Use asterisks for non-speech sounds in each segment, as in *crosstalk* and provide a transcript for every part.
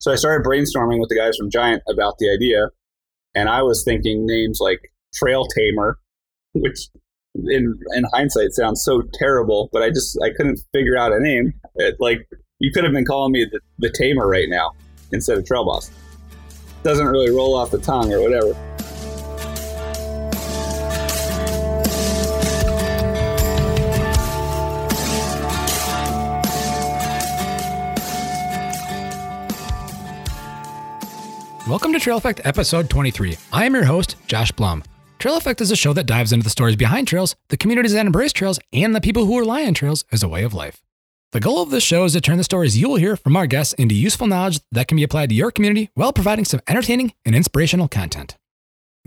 So I started brainstorming with the guys from Giant about the idea, and I was thinking names like Trail Tamer, which in in hindsight sounds so terrible, but I just I couldn't figure out a name. It, like you could have been calling me the, the Tamer right now instead of Trail Boss. Doesn't really roll off the tongue or whatever. Welcome to Trail Effect episode 23. I am your host, Josh Blum. Trail Effect is a show that dives into the stories behind trails, the communities that embrace trails, and the people who rely on trails as a way of life. The goal of this show is to turn the stories you will hear from our guests into useful knowledge that can be applied to your community while providing some entertaining and inspirational content.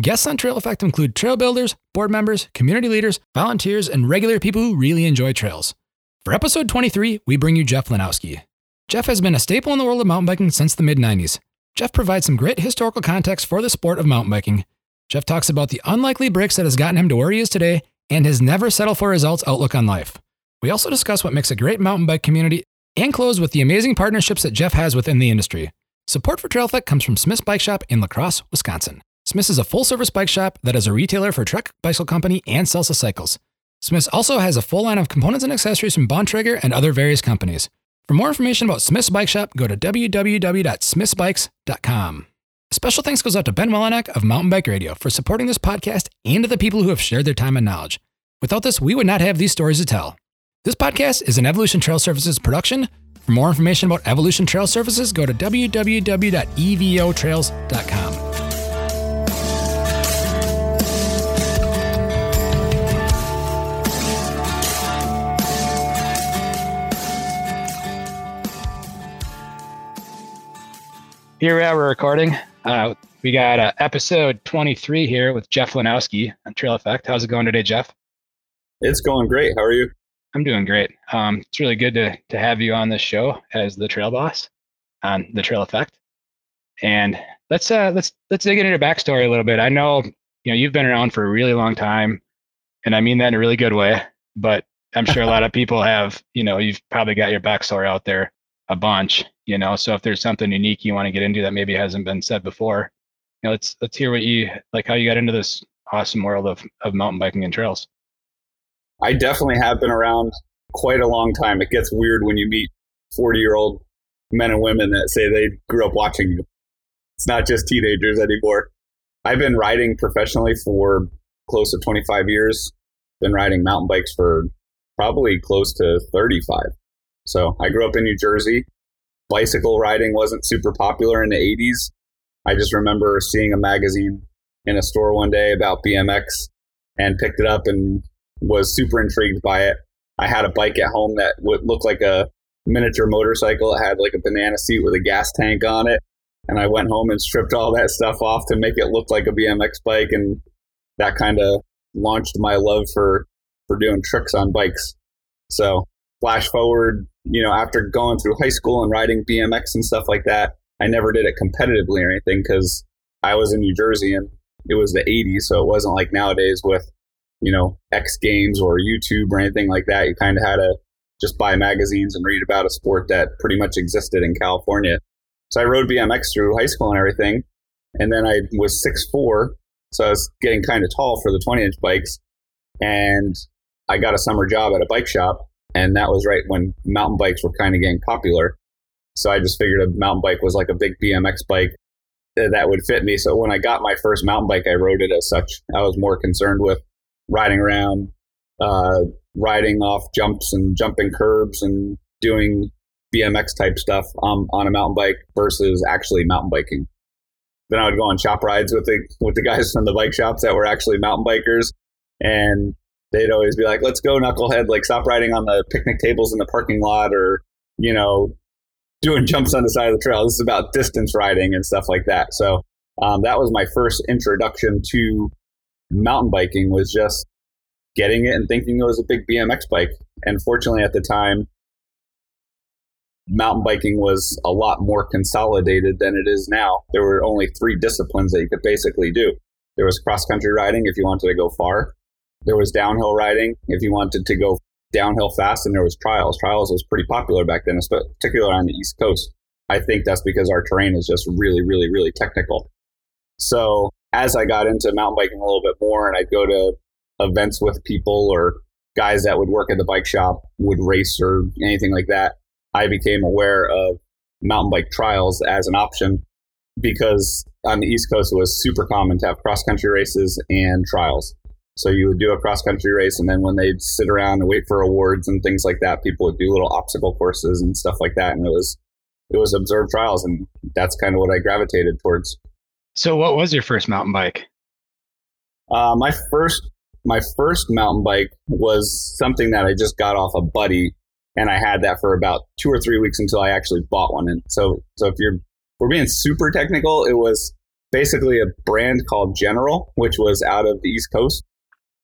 Guests on Trail Effect include trail builders, board members, community leaders, volunteers, and regular people who really enjoy trails. For episode 23, we bring you Jeff Lenosky. Jeff has been a staple in the world of mountain biking since the mid 90s. Jeff provides some great historical context for the sport of mountain biking. Jeff talks about the unlikely breaks that has gotten him to where he is today and his never settle for results outlook on life. We also discuss what makes a great mountain bike community and close with the amazing partnerships that Jeff has within the industry. Support for Trail Effect comes from Smith's Bike Shop in La Crosse, Wisconsin. Smith's is a full service bike shop that is a retailer for Trek Bicycle Company and Salsa Cycles. Smith's also has a full line of components and accessories from Bontrager and other various companies. For more information about Smith's Bike Shop, go to www.smithsbikes.com. Special thanks goes out to Ben Welnak of Mountain Bike Radio for supporting this podcast and to the people who have shared their time and knowledge. Without this, we would not have these stories to tell. This podcast is an Evolution Trail Services production. For more information about Evolution Trail Services, go to www.evotrails.com. Here we are, we're recording. Uh, we got uh, episode 23 here with Jeff Lenosky on Trail Effect. How's it going today, Jeff? It's going great. How are you? I'm doing great. Um, it's really good to, to have you on this show as the trail boss on the Trail Effect. And let's uh, let's let's dig into your backstory a little bit. I know you know you've been around for a really long time, and I mean that in a really good way. But I'm sure a lot of people have you know you've probably got your backstory out there a bunch you know? So if there's something unique you want to get into that maybe hasn't been said before you know let's let's hear what you like how you got into this awesome world of, of mountain biking and trails. I definitely have been around quite a long time. It gets weird when you meet 40 year old men and women that say they grew up watching you. It's not just teenagers anymore. I've been riding professionally for close to 25 years. Been riding mountain bikes for probably close to 35 so i grew up in new jersey bicycle riding wasn't super popular in the 80s. I just remember seeing a magazine in a store one day about BMX and picked it up and was super intrigued by it. I had a bike at home that would look like a miniature motorcycle. It had like a banana seat with a gas tank on it. And I went home and stripped all that stuff off to make it look like a BMX bike. And that kind of launched my love for, for doing tricks on bikes. So flash forward you know, after going through high school and riding BMX and stuff like that, I never did it competitively or anything because I was in New Jersey and it was the 80s. So it wasn't like nowadays with, you know, X Games or YouTube or anything like that. You kind of had to just buy magazines and read about a sport that pretty much existed in California. So I rode BMX through high school and everything. And then I was six four, So I was getting kind of tall for the 20 inch bikes. And I got a summer job at a bike shop and that was right when mountain bikes were kind of getting popular. So I just figured a mountain bike was like a big BMX bike that would fit me. So when I got my first mountain bike, I rode it as such. I was more concerned with riding around, uh, riding off jumps and jumping curbs and doing BMX type stuff on, on a mountain bike versus actually mountain biking. Then I would go on shop rides with the with the guys from the bike shops that were actually mountain bikers, and they'd always be like, let's go, knucklehead, like stop riding on the picnic tables in the parking lot or, you know, doing jumps on the side of the trail. This is about distance riding and stuff like that. So um, that was my first introduction to mountain biking was just getting it and thinking it was a big BMX bike. And fortunately at the time, mountain biking was a lot more consolidated than it is now. There were only three disciplines that you could basically do. There was cross country riding if you wanted to go far. There was downhill riding if you wanted to go downhill fast, and there was trials. Trials was pretty popular back then, particularly on the East Coast. I think that's because our terrain is just really, really, really technical. So as I got into mountain biking a little bit more and I'd go to events with people or guys that would work at the bike shop would race or anything like that, I became aware of mountain bike trials as an option because on the East Coast it was super common to have cross country races and trials. So you would do a cross country race, and then when they'd sit around and wait for awards and things like that, people would do little obstacle courses and stuff like that. And it was it was observed trials, and that's kind of what I gravitated towards. So, what was your first mountain bike? Uh, my first my first mountain bike was something that I just got off a buddy, and I had that for about two or three weeks until I actually bought one. And so, so if you're we're being super technical, it was basically a brand called General, which was out of the East Coast,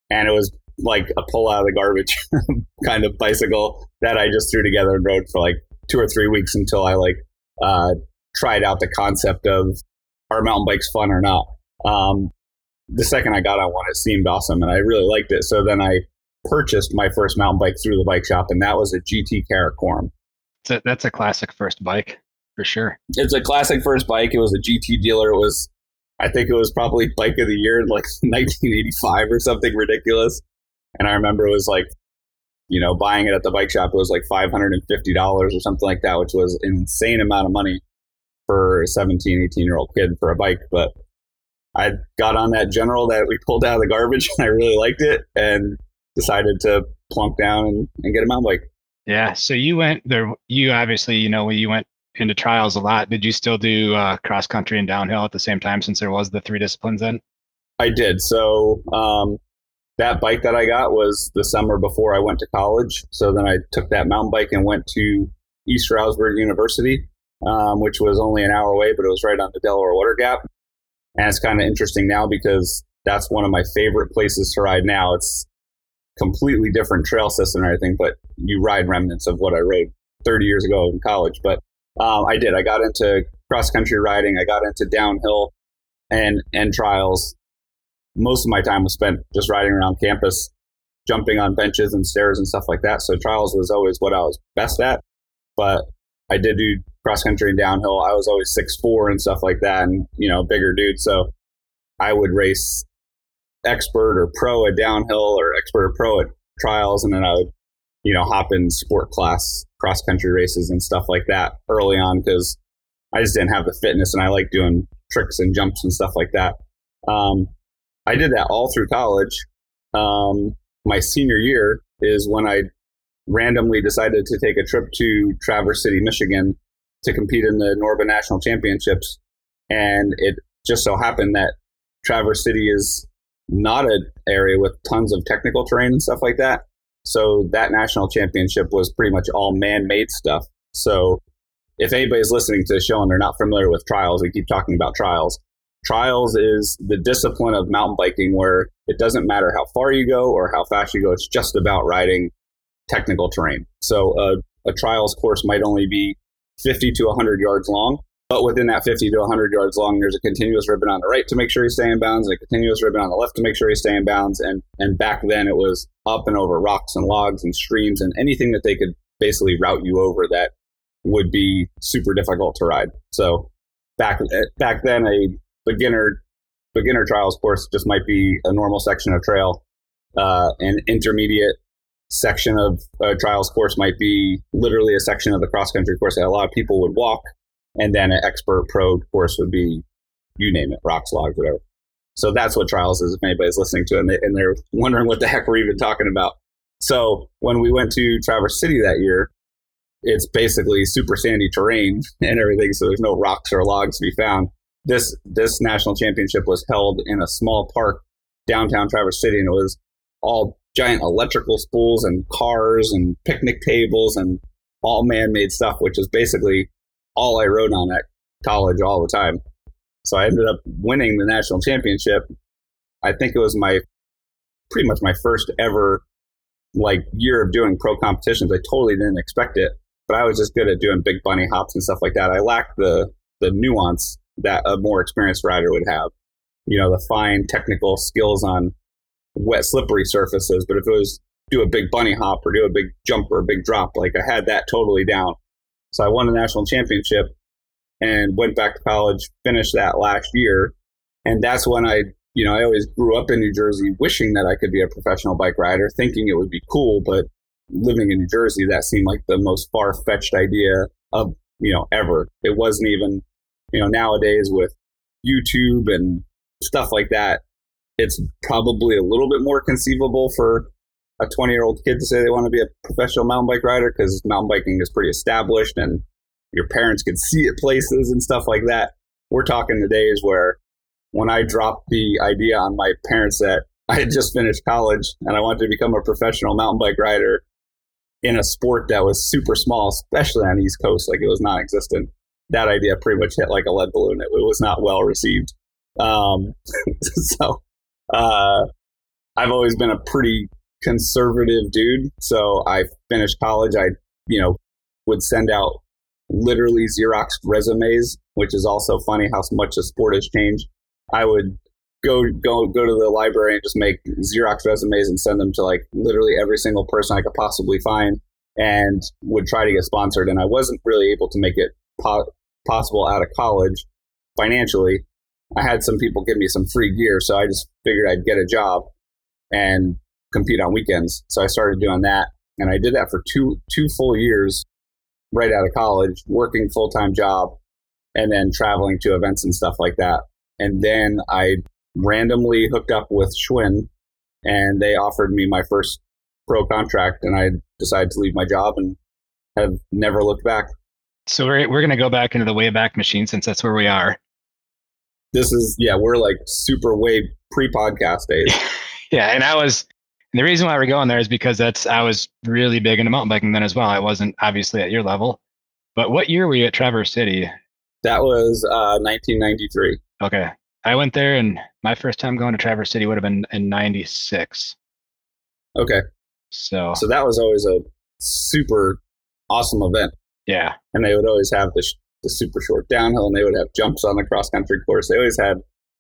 and it was like a pull out of the garbage *laughs* kind of bicycle that I just threw together and rode for like two or three weeks until I like uh, tried out the concept of are mountain bikes fun or not. Um, the second I got on one, it seemed awesome and I really liked it. So then I purchased my first mountain bike through the bike shop, and that was a GT Karakoram. That's a classic first bike for sure. It's a classic first bike. It was a GT dealer. It was I think it was probably bike of the year in like *laughs* 1985 or something ridiculous. And I remember it was like, you know, buying it at the bike shop, it was like $550 or something like that, which was an insane amount of money for a 17, 18 year old kid for a bike. But I got on that general that we pulled out of the garbage *laughs* and I really liked it and decided to plunk down and, and get a mountain bike. Yeah. So you went there, you obviously, you know, when you went into trials a lot. Did you still do uh, cross country and downhill at the same time since there was the three disciplines then? I did. So um, that bike that I got was the summer before I went to college. So then I took that mountain bike and went to East Stroudsburg University, um, which was only an hour away, but it was right on the Delaware Water Gap. And it's kind of interesting now because that's one of my favorite places to ride now. It's completely different trail system and everything, but you ride remnants of what I rode 30 years ago in college. But um, I did. I got into cross country riding. I got into downhill and and trials. Most of my time was spent just riding around campus, jumping on benches and stairs and stuff like that. So trials was always what I was best at. But I did do cross country and downhill. I was always six four and stuff like that, and you know, bigger dude. So I would race expert or pro at downhill or expert or pro at trials, and then I would you know, hop in sport class cross country races and stuff like that early on because I just didn't have the fitness and I like doing tricks and jumps and stuff like that. Um, I did that all through college. Um, my senior year is when I randomly decided to take a trip to Traverse City, Michigan to compete in the NORBA National Championships. And it just so happened that Traverse City is not an area with tons of technical terrain and stuff like that. So that national championship was pretty much all man made stuff. So if anybody's listening to the show and they're not familiar with trials, we keep talking about trials. Trials is the discipline of mountain biking where it doesn't matter how far you go or how fast you go, it's just about riding technical terrain. So uh, a trials course might only be 50 to 100 yards long, but within that 50 to 100 yards long, there's a continuous ribbon on the right to make sure you stay in bounds, and a continuous ribbon on the left to make sure you stay in bounds. And and back then it was up and over rocks and logs and streams and anything that they could basically route you over that would be super difficult to ride. So back back then, a beginner beginner trials course just might be a normal section of trail. Uh, an intermediate section of a trials course might be literally a section of the cross country course that a lot of people would walk and then an expert pro course would be, you name it, rocks, logs, whatever. So that's what trials is if anybody's listening to it and, they, and they're wondering what the heck we're even talking about. So when we went to Traverse City that year, it's basically super sandy terrain *laughs* and everything. So there's no rocks or logs to be found. This this national championship was held in a small park downtown Traverse City, and it was all giant electrical spools and cars and picnic tables and all man-made stuff, which is basically all I rode on at college all the time. So I ended up winning the national championship. I think it was my pretty much my first ever like year of doing pro competitions. I totally didn't expect it, but I was just good at doing big bunny hops and stuff like that. I lacked the the nuance that a more experienced rider would have. You know, the fine technical skills on wet slippery surfaces, but if it was do a big bunny hop or do a big jump or a big drop, like I had that totally down. So I won the national championship. and went back to college, finished that last year. And that's when I, you know, I always grew up in New Jersey wishing that I could be a professional bike rider, thinking it would be cool. But living in New Jersey, that seemed like the most far fetched idea of, you know, ever. It wasn't even, you know, nowadays with YouTube and stuff like that, it's probably a little bit more conceivable for a 20 year old kid to say they want to be a professional mountain bike rider because mountain biking is pretty established and your parents could see it places and stuff like that. We're talking the days where when I dropped the idea on my parents that I had just finished college and I wanted to become a professional mountain bike rider in a sport that was super small, especially on the East Coast, like it was non existent. That idea pretty much hit like a lead balloon. It, it was not well received. Um, *laughs* so uh, I've always been a pretty conservative dude. So I finished college. I, you know, would send out literally Xerox resumes, which is also funny how much the sport has changed. I would go go go to the library and just make Xerox resumes and send them to like literally every single person I could possibly find, and would try to get sponsored. And I wasn't really able to make it po- possible out of college financially. I had some people give me some free gear, so I just figured I'd get a job and compete on weekends. So I started doing that, and I did that for two two full years right out of college, working full time job, and then traveling to events and stuff like that. And then I randomly hooked up with Schwinn, and they offered me my first pro contract, and I decided to leave my job and have never looked back. So we're we're gonna go back into the Wayback Machine since that's where we are. This is yeah, we're like super way pre podcast days. *laughs* yeah, and I was and the reason why we're going there is because that's I was really big into mountain biking then as well. I wasn't obviously at your level, but what year were you at Traverse City? That was uh, 1993. Okay, I went there, and my first time going to Traverse City would have been in '96. Okay, so so that was always a super awesome event. Yeah, and they would always have the, sh- the super short downhill, and they would have jumps on the cross country course. They always had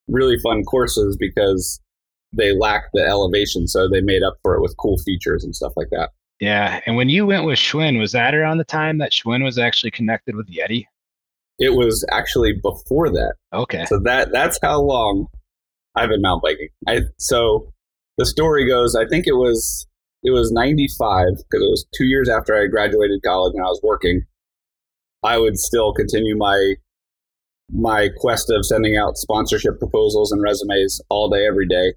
really fun courses because they lacked the elevation, so they made up for it with cool features and stuff like that. Yeah, and when you went with Schwinn, was that around the time that Schwinn was actually connected with Yeti? It was actually before that. Okay. So that that's how long I've been mountain biking. I so the story goes, I think it was it was 95 because it was 2 years after I graduated college and I was working. I would still continue my my quest of sending out sponsorship proposals and resumes all day every day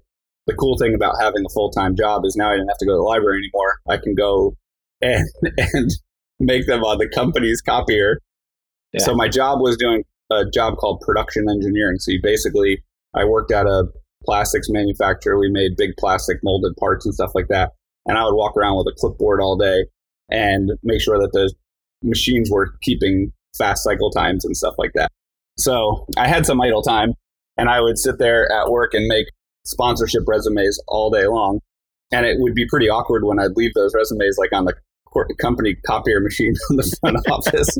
the cool thing about having a full time job is now I don't have to go to the library anymore. I can go and *laughs* and make them on the company's copier. Yeah. So my job was doing a job called production engineering. So you basically, I worked at a plastics manufacturer. We made big plastic molded parts and stuff like that. And I would walk around with a clipboard all day and make sure that the machines were keeping fast cycle times and stuff like that. So I had some idle time and I would sit there at work and make sponsorship resumes all day long. And it would be pretty awkward when I'd leave those resumes like on the company copier machine *laughs* on the front *laughs* office.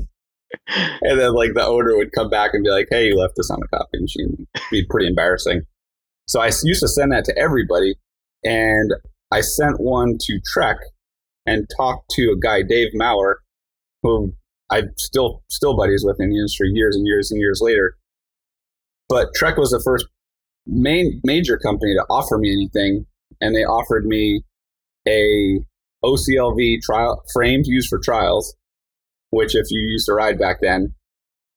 And then like the owner would come back and be like, hey, you left this on the copy machine. It'd be pretty embarrassing. So I used to send that to everybody. And I sent one to Trek and talked to a guy, Dave Maurer, who I still still buddies with in the industry years and years and years later. But Trek was the first main major company to offer me anything, and they offered me a OCLV trial frame to use for trials. Which, if you used to ride back then,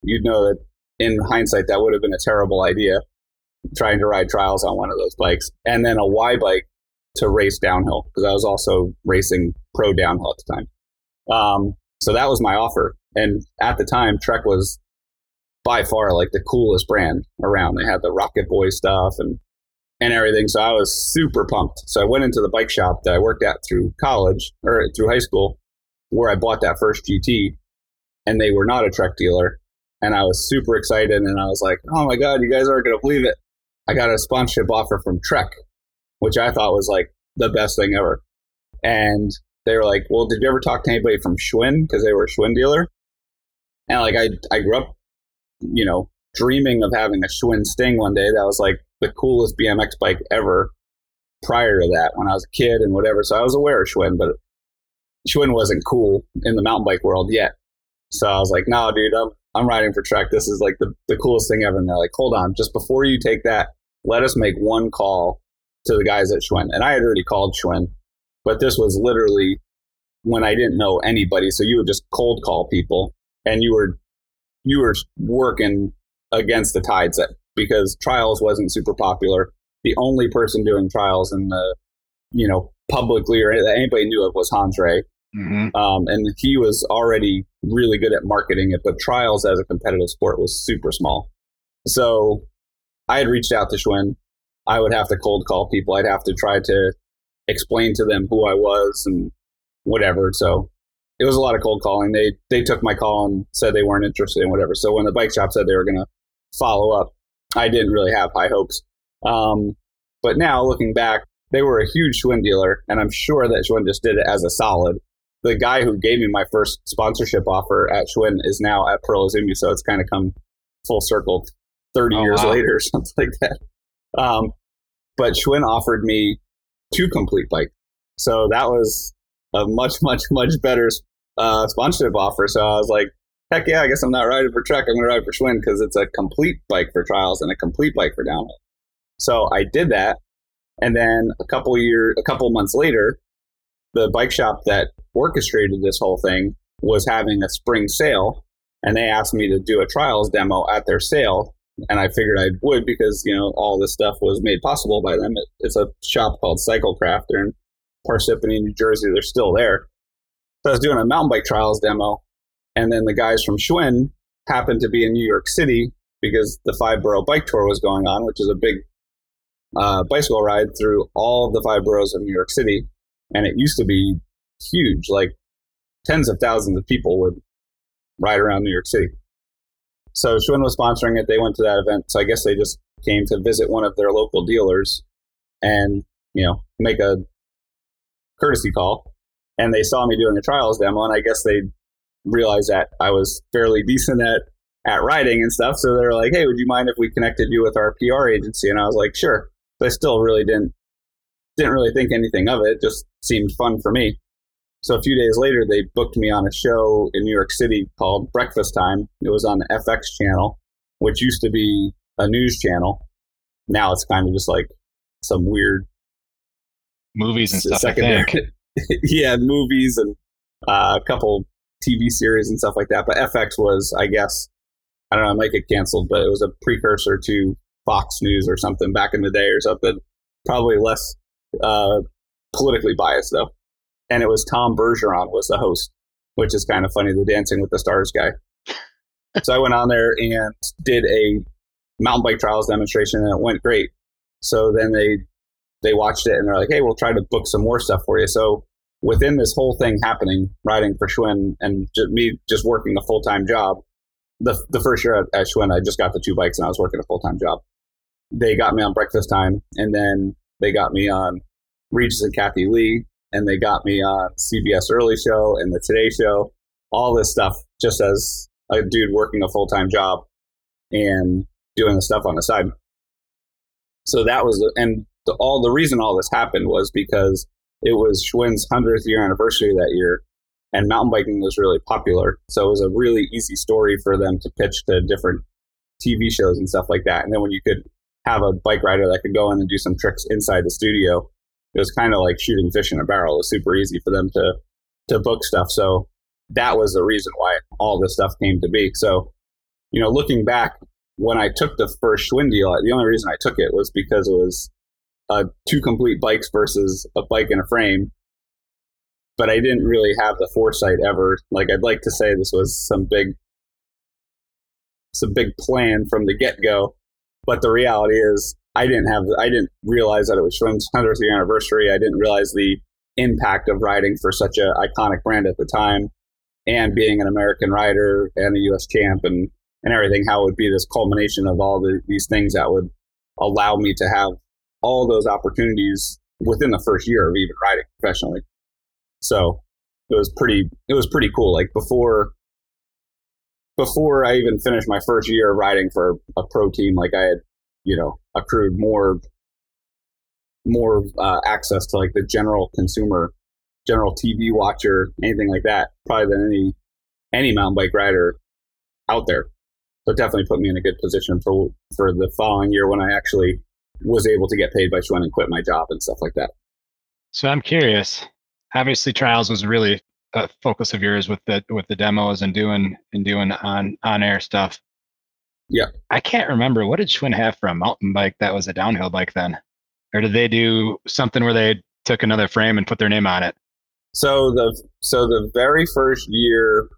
you'd know that in hindsight that would have been a terrible idea. Trying to ride trials on one of those bikes, and then a Y bike to race downhill because I was also racing pro downhill at the time. Um, so that was my offer, and at the time, Trek was by far like the coolest brand around. They had the Rocket Boy stuff and and everything. So I was super pumped. So I went into the bike shop that I worked at through college or through high school, where I bought that first GT, and they were not a Trek dealer. And I was super excited, and I was like, "Oh my god, you guys aren't gonna believe it! I got a sponsorship offer from Trek, which I thought was like the best thing ever." And they were like, "Well, did you ever talk to anybody from Schwinn because they were a Schwinn dealer?" And like I, I grew up you know, dreaming of having a Schwinn Sting one day. That was like the coolest BMX bike ever prior to that when I was a kid and whatever. So I was aware of Schwinn, but Schwinn wasn't cool in the mountain bike world yet. So I was like, no, dude, I'm, I'm riding for Trek. This is like the, the coolest thing ever. And they're like, hold on, just before you take that, let us make one call to the guys at Schwinn. And I had already called Schwinn, but this was literally when I didn't know anybody. So you would just cold call people and you were, you were working against the tides because trials wasn't super popular. The only person doing trials in the, you know, publicly or that anybody knew of was Hans Rey. Mm-hmm. Um, and he was already really good at marketing it, but trials as a competitive sport was super small. So I had reached out to Schwinn. I would have to cold call people. I'd have to try to explain to them who I was and whatever. So it was a lot of cold calling. They they took my call and said they weren't interested in whatever. So when the bike shop said they were going to follow up, I didn't really have high hopes. Um, but now looking back, they were a huge Schwinn dealer, and I'm sure that Schwinn just did it as a solid. The guy who gave me my first sponsorship offer at Schwinn is now at Pearl Izumi, so it's kind of come full circle 30 oh, years wow. later, or *laughs* something like that. Um, but Schwinn offered me two complete bikes. So that was a much, *laughs* much, much better uh, sponsorship offer. So I was like, heck yeah, I guess I'm not riding for Trek. I'm going to ride for Schwinn because it's a complete bike for trials and a complete bike for downhill. So I did that. And then a couple year, a couple months later, the bike shop that orchestrated this whole thing was having a spring sale, and they asked me to do a trials demo at their sale. And I figured I would because you know all this stuff was made possible by them. It, it's a shop called Cyclecraft. In Parsippany, New Jersey. They're still there. So I was doing a mountain bike trials demo, and then the guys from Schwinn happened to be in New York City because the five borough bike tour was going on, which is a big uh, bicycle ride through all the five boroughs of New York City. And it used to be huge, like tens of thousands of people would ride around New York City. So Schwinn was sponsoring it. They went to that event. So I guess they just came to visit one of their local dealers and, you know, make a courtesy call. And they saw me doing a trials demo. And I guess they realized that I was fairly decent at, at riding and stuff. So they were like, hey, would you mind if we connected you with our PR agency? And I was like, sure. But I still really didn't didn't really think anything of it. Just seemed fun for me. So a few days later, they booked me on a show in New York City called Breakfast Time. It was on the FX channel, which used to be a news channel. Now it's kind of just like some weird movies and stuff. Secondary, *laughs* yeah, movies and uh, a couple TV series and stuff like that. But FX was, I guess, I don't know, I might get canceled, but it was a precursor to Fox News or something back in the day or something. Probably less uh, politically biased though. And it was Tom Bergeron was the host, which is kind of funny, the Dancing with the Stars guy. so I went on there and did a mountain bike trials demonstration, and it went great. So then they they watched it and they're like, "Hey, we'll try to book some more stuff for you." So within this whole thing happening, riding for Schwinn and just me just working a full time job, the the first year at, at Schwinn, I just got the two bikes and I was working a full time job they got me on breakfast time and then they got me on Regis and Kathie Lee and they got me on CBS Early Show and the Today Show, all this stuff just as a dude working a full time job and doing the stuff on the side. So that was, and the, all the reason all this happened was because it was Schwinn's 100th year anniversary that year and mountain biking was really popular. So it was a really easy story for them to pitch to different TV shows and stuff like that. And then when you could have a bike rider that could go in and do some tricks inside the studio. It was kind of like shooting fish in a barrel. It was super easy for them to to book stuff. So that was the reason why all this stuff came to be. So, you know, looking back, when I took the first Schwinn deal, the only reason I took it was because it was uh, two complete bikes versus a bike and a frame. But I didn't really have the foresight ever. Like I'd like to say this was some big, some big plan from the get go but the reality is, I didn't have, I didn't realize that it was Schwinn's 100th anniversary. I didn't realize the impact of riding for such an iconic brand at the time and being an American rider and a U.S. champ and, and everything, how it would be this culmination of all the, these things that would allow me to have all those opportunities within the first year of even riding professionally. So it was pretty, it was pretty cool. Like before, before I even finished my first year of riding for a pro team, like I had, you know, accrued more more uh, access to like the general consumer, general TV watcher, anything like that, probably than any any mountain bike rider out there. So it definitely put me in a good position for for the following year when I actually was able to get paid by Schwinn and quit my job and stuff like that. So I'm curious. Obviously, trials was really a focus of yours with the with the demos and doing and doing on on air stuff. Yeah. I can't remember what did Schwinn have for a mountain bike that was a downhill bike then, or did they do something where they took another frame and put their name on it? So the so the very first year,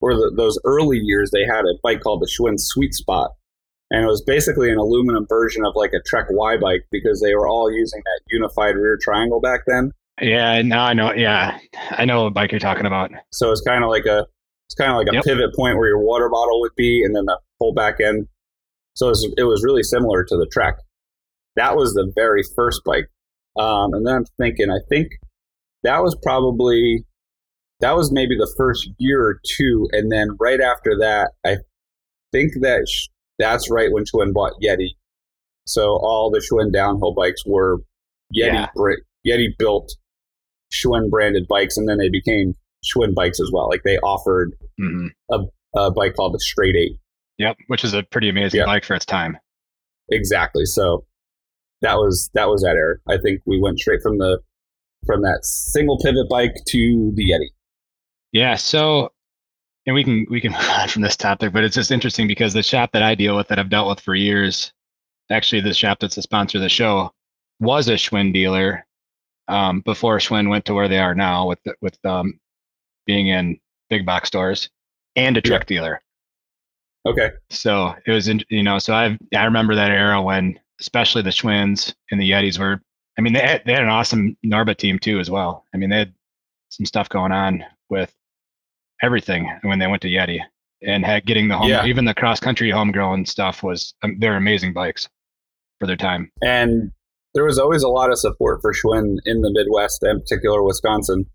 or the, those early years, they had a bike called the Schwinn Sweet Spot, and it was basically an aluminum version of like a Trek Y bike because they were all using that unified rear triangle back then. Yeah, now I know. Yeah, I know what bike you're talking about. So it's kind of like a it's kind of like a Yep. pivot point where your water bottle would be, and then the whole back end. So it was, it was really similar to the Trek. That was the very first bike, um, and then I'm thinking, I think that was probably that was maybe the first year or two, and then right after that, I think that sh- that's right when Schwinn bought Yeti. So all the Schwinn downhill bikes were Yeti Yeah. bra- Yeti built Schwinn branded bikes, and then they became Schwinn bikes as well. Like they offered hmm a bike called the Straight Eight. Yep, which is a pretty amazing Yeah. bike for its time. Exactly. So that was that was that era. I think we went straight from the from that single pivot bike to the Yeti. Yeah. So, and we can we can *laughs* move on from this topic, but it's just interesting because the shop that I deal with that I've dealt with for years, actually the shop that's the sponsor of the show, was a Schwinn dealer um, before Schwinn went to where they are now with the, with um, being in big box stores and a Trek dealer. Okay. So it was, in, you know, so I I remember that era when especially the Schwinns and the Yetis were. I mean, they had, they had an awesome NORBA team too as well. I mean, they had some stuff going on with everything when they went to Yeti and had getting the home, Yeah. even the cross country homegrown stuff was um, they're amazing bikes for their time. And there was always a lot of support for Schwinn in the Midwest, in particular Wisconsin.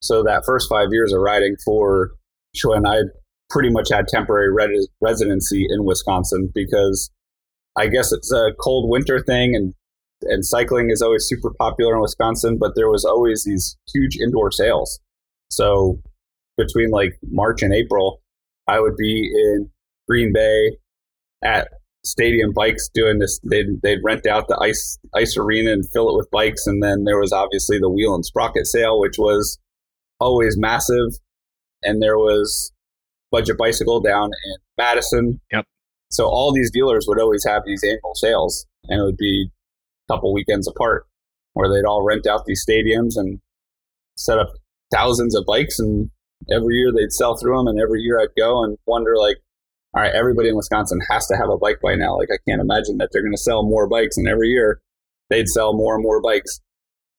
So that first five years of riding for Schwinn, I pretty much had temporary res- residency in Wisconsin because I guess it's a cold winter thing and and cycling is always super popular in Wisconsin, but there was always these huge indoor sales. So between like March and April, I would be in Green Bay at stadium bikes doing this. They'd, they'd rent out the ice ice arena and fill it with bikes, and then there was obviously the wheel and sprocket sale, which was always massive. And there was Budget Bicycle down in Madison. Yep. So all these dealers would always have these annual sales, and it would be a couple weekends apart, where they'd all rent out these stadiums and set up thousands of bikes, and every year they'd sell through them, and every year I'd go and wonder like all right, everybody in Wisconsin has to have a bike by now. Like, I can't imagine that they're going to sell more bikes, and every year they'd sell more and more bikes.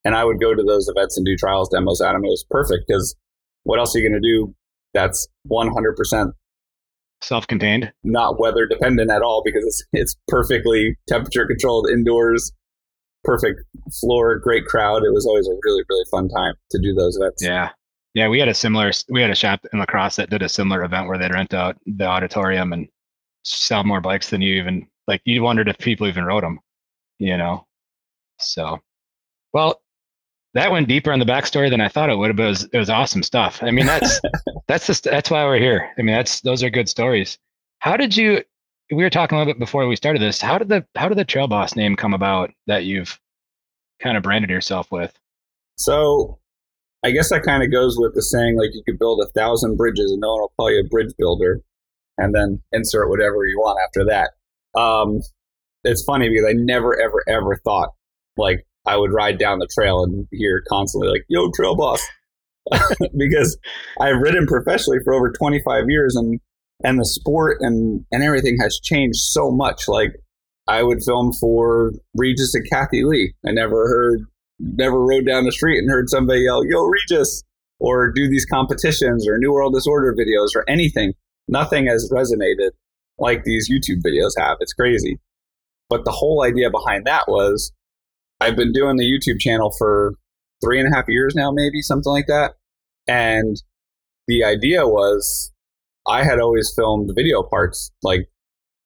And I would go to those events and do trials demos at them. It was perfect because what else are you going to do that's 100% Self-contained. not weather dependent at all because it's, it's perfectly temperature controlled indoors, perfect floor, great crowd. It was always a really, really fun time to do those events. Yeah. Yeah, we had a similar we had a shop in La Crosse that did a similar event where they'd rent out the auditorium and sell more bikes than you even like you wondered if people even rode them, you know. So, well, that went deeper on the backstory than I thought it would, but it was it was awesome stuff. I mean, that's *laughs* that's just that's why we're here. I mean, that's those are good stories. How did you? We were talking a little bit before we started this. How did the how did the Trail Boss name come about that you've kind of branded yourself with? So I guess that kind of goes with the saying like you could build a thousand bridges and no one will call you a bridge builder, and then insert whatever you want after that. Um, it's funny because I never ever ever thought like I would ride down the trail and hear constantly like "Yo, trail boss," *laughs* because I've ridden professionally for over 25 years and and the sport and and everything has changed so much. Like I would film for Regis and Kathie Lee. I never heard never rode down the street and heard somebody yell, Yo, Regis, or do these competitions or New World Disorder videos or anything. Nothing has resonated like these YouTube videos have. It's crazy. But the whole idea behind that was I've been doing the YouTube channel for three and a half years now, maybe something like that. And the idea was I had always filmed video parts like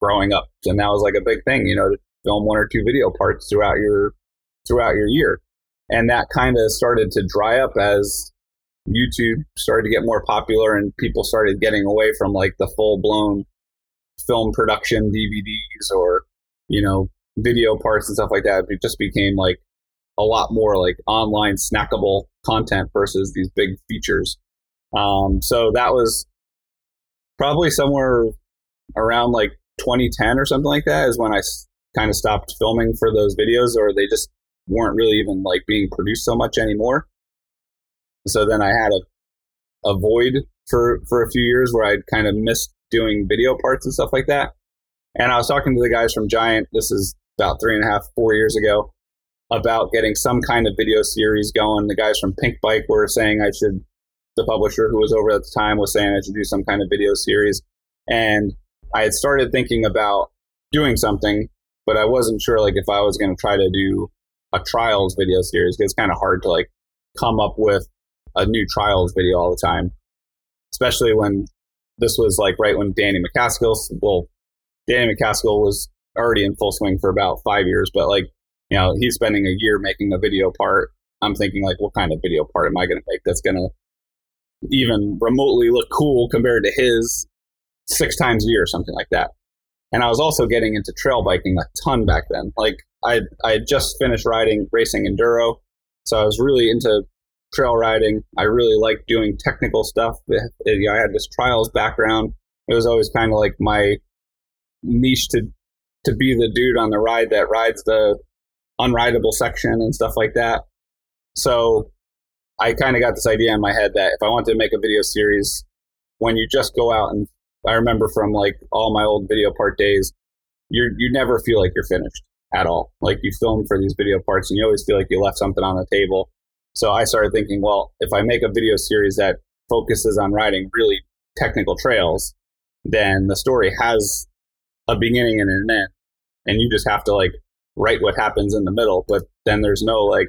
growing up. And that was like a big thing, you know, to film one or two video parts throughout your throughout your year. And that kind of started to dry up as YouTube started to get more popular and people started getting away from like the full blown film production DVDs or, you know, video parts and stuff like that. It just became like a lot more like online snackable content versus these big features. Um, so that was probably somewhere around like 2010 or something like that is when I kind of stopped filming for those videos or they just weren't really even like being produced so much anymore. So then I had a, a void for, for a few years where I'd kind of missed doing video parts and stuff like that. And I was talking to the guys from Giant, this is about three and a half, four years ago, about getting some kind of video series going. The guys from Pinkbike were saying I should, the publisher who was over at the time was saying I should do some kind of video series. And I had started thinking about doing something, but I wasn't sure like if I was going to try to do a trials video series. It's kind of hard to like come up with a new trials video all the time, especially when this was like right when Danny MacAskill, well, Danny MacAskill was already in full swing for about five years, but like, you know, he's spending a year making a video part. I'm thinking like, what kind of video part am I going to make that's going to even remotely look cool compared to his six times a year or something like that. And I was also getting into trail biking a ton back then. Like I I had just finished riding racing enduro, so I was really into trail riding. I really liked doing technical stuff. It, it, you know, I had this trials background. It was always kind of like my niche to to be the dude on the ride that rides the unrideable section and stuff like that. So I kind of got this idea in my head that if I wanted to make a video series, when you just go out and I remember from like all my old video part days, you you never feel like you're finished at all. Like you film for these video parts and you always feel like you left something on the table. So I started thinking, well, if I make a video series that focuses on riding really technical trails, then the story has a beginning and an end. And you just have to like write what happens in the middle. But then there's no like,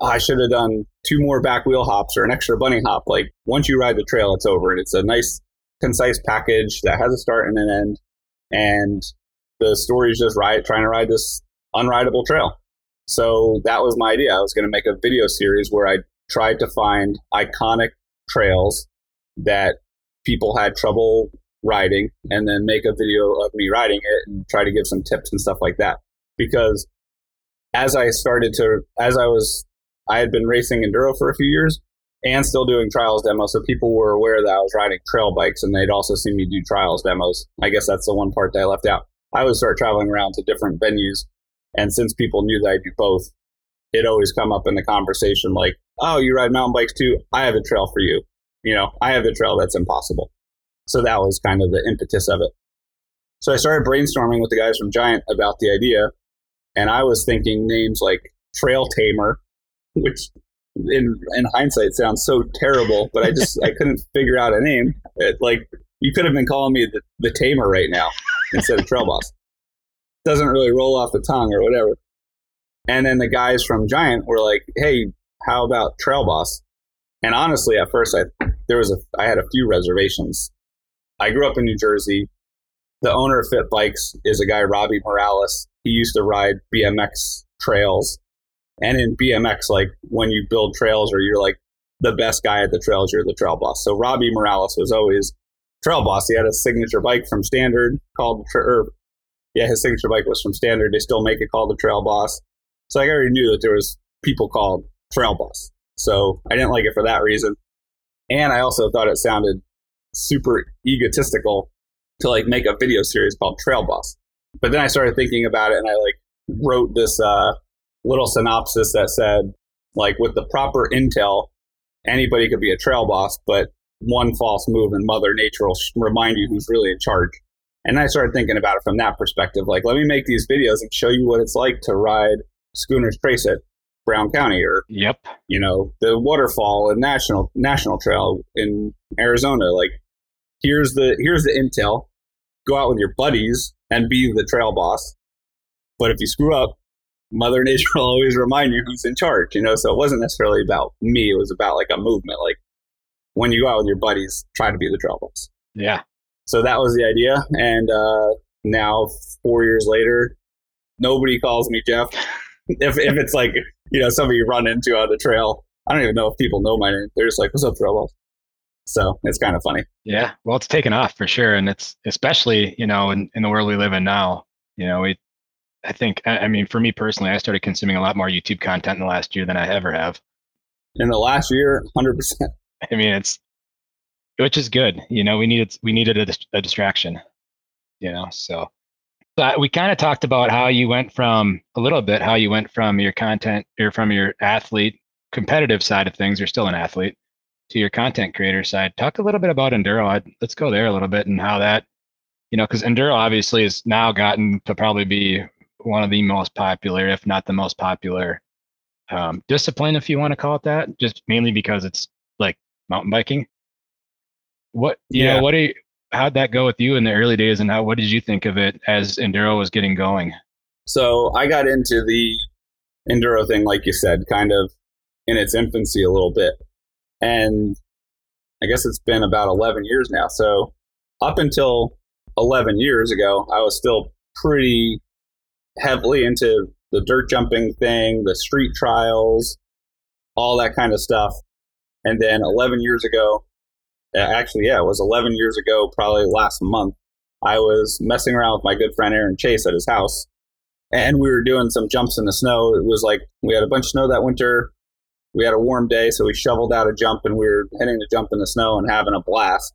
oh, I should have done two more back wheel hops or an extra bunny hop. Like once you ride the trail, it's over and it's a nice, concise package that has a start and an end. And the story is just ride, trying to ride this unrideable trail. So that was my idea. I was going to make a video series where I tried to find iconic trails that people had trouble riding and then make a video of me riding it and try to give some tips and stuff like that. Because as I started to, as I was, I had been racing enduro for a few years and still doing trials demos. So people were aware that I was riding trail bikes and they'd also seen me do trials demos. I guess that's the one part that I left out. I would start traveling around to different venues. And since people knew that I do both, it always come up in the conversation like, oh, you ride mountain bikes too? I have a trail for you. You know, I have a trail that's impossible. So that was kind of the impetus of it. So I started brainstorming with the guys from Giant about the idea. And I was thinking names like Trail Tamer, *laughs* which in in hindsight sounds so terrible, but I just I couldn't *laughs* figure out a name. It, like you could have been calling me the, the Tamer right now instead of Trail Boss. Doesn't really roll off the tongue or whatever. And then the guys from Giant were like, "Hey, how about Trail Boss?" And honestly, at first, I there was a I had a few reservations. I grew up in New Jersey. The owner of Fit Bikes is a guy, Robbie Morales. He used to ride BMX trails, and in BMX, like when you build trails or you're like the best guy at the trails, you're the trail boss. So Robbie Morales was always trail boss. He had a signature bike from Standard called, yeah, his signature bike was from Standard. They still make it called the Trail Boss. So I already knew that there was people called Trail Boss. So I didn't like it for that reason. And I also thought it sounded super egotistical to like make a video series called Trail Boss. But then I started thinking about it and I like wrote this uh, little synopsis that said, like, with the proper intel, anybody could be a trail boss, but one false move and Mother Nature will remind you who's really in charge. And I started thinking about it from that perspective. Like, let me make these videos and show you what it's like to ride Schooner's Trace at Brown County or, yep, you know, the waterfall and national national trail in Arizona. Like, here's the here's the intel. Go out with your buddies and be the trail boss. But if you screw up, Mother *laughs* Nature will always remind you who's in charge. You know, so it wasn't necessarily about me. It was about like a movement. Like when you go out with your buddies, try to be the trail boss. Yeah. So that was the idea. And uh, now, four years later, nobody calls me Jeff. *laughs* if, if it's like, you know, somebody you run into on the trail, I don't even know if people know my name. They're just like, what's up, trail boss? So it's kind of funny. Yeah. Well, it's taken off for sure. And it's especially, you know, in, in the world we live in now, you know, we, I think, I mean, for me personally, I started consuming a lot more YouTube content in the last year than I ever have. In the last year, 100%. *laughs* I mean, it's, which is good. You know, we needed, we needed a, a distraction, you know, so. But we kind of talked about how you went from a little bit, how you went from your content or from your athlete competitive side of things. You're still an athlete to your content creator side. Talk a little bit about Enduro. I'd, let's go there a little bit and how that, you know, because Enduro obviously has now gotten to probably be one of the most popular, if not the most popular um, discipline, if you want to call it that, just mainly because it's like mountain biking. What, you yeah. know, what do you, how'd that go with you in the early days and how, what did you think of it as Enduro was getting going? So I got into the Enduro thing, like you said, kind of in its infancy a little bit. And I guess it's been about 11 years now. So up until 11 years ago, I was still pretty heavily into the dirt jumping thing, the street trials, all that kind of stuff. And then 11 years ago, uh, actually, yeah, it was 11 years ago, probably last month, I was messing around with my good friend Aaron Chase at his house. And we were doing some jumps in the snow. It was like we had a bunch of snow that winter we had a warm day, so we shoveled out a jump and we were hitting the jump in the snow and having a blast.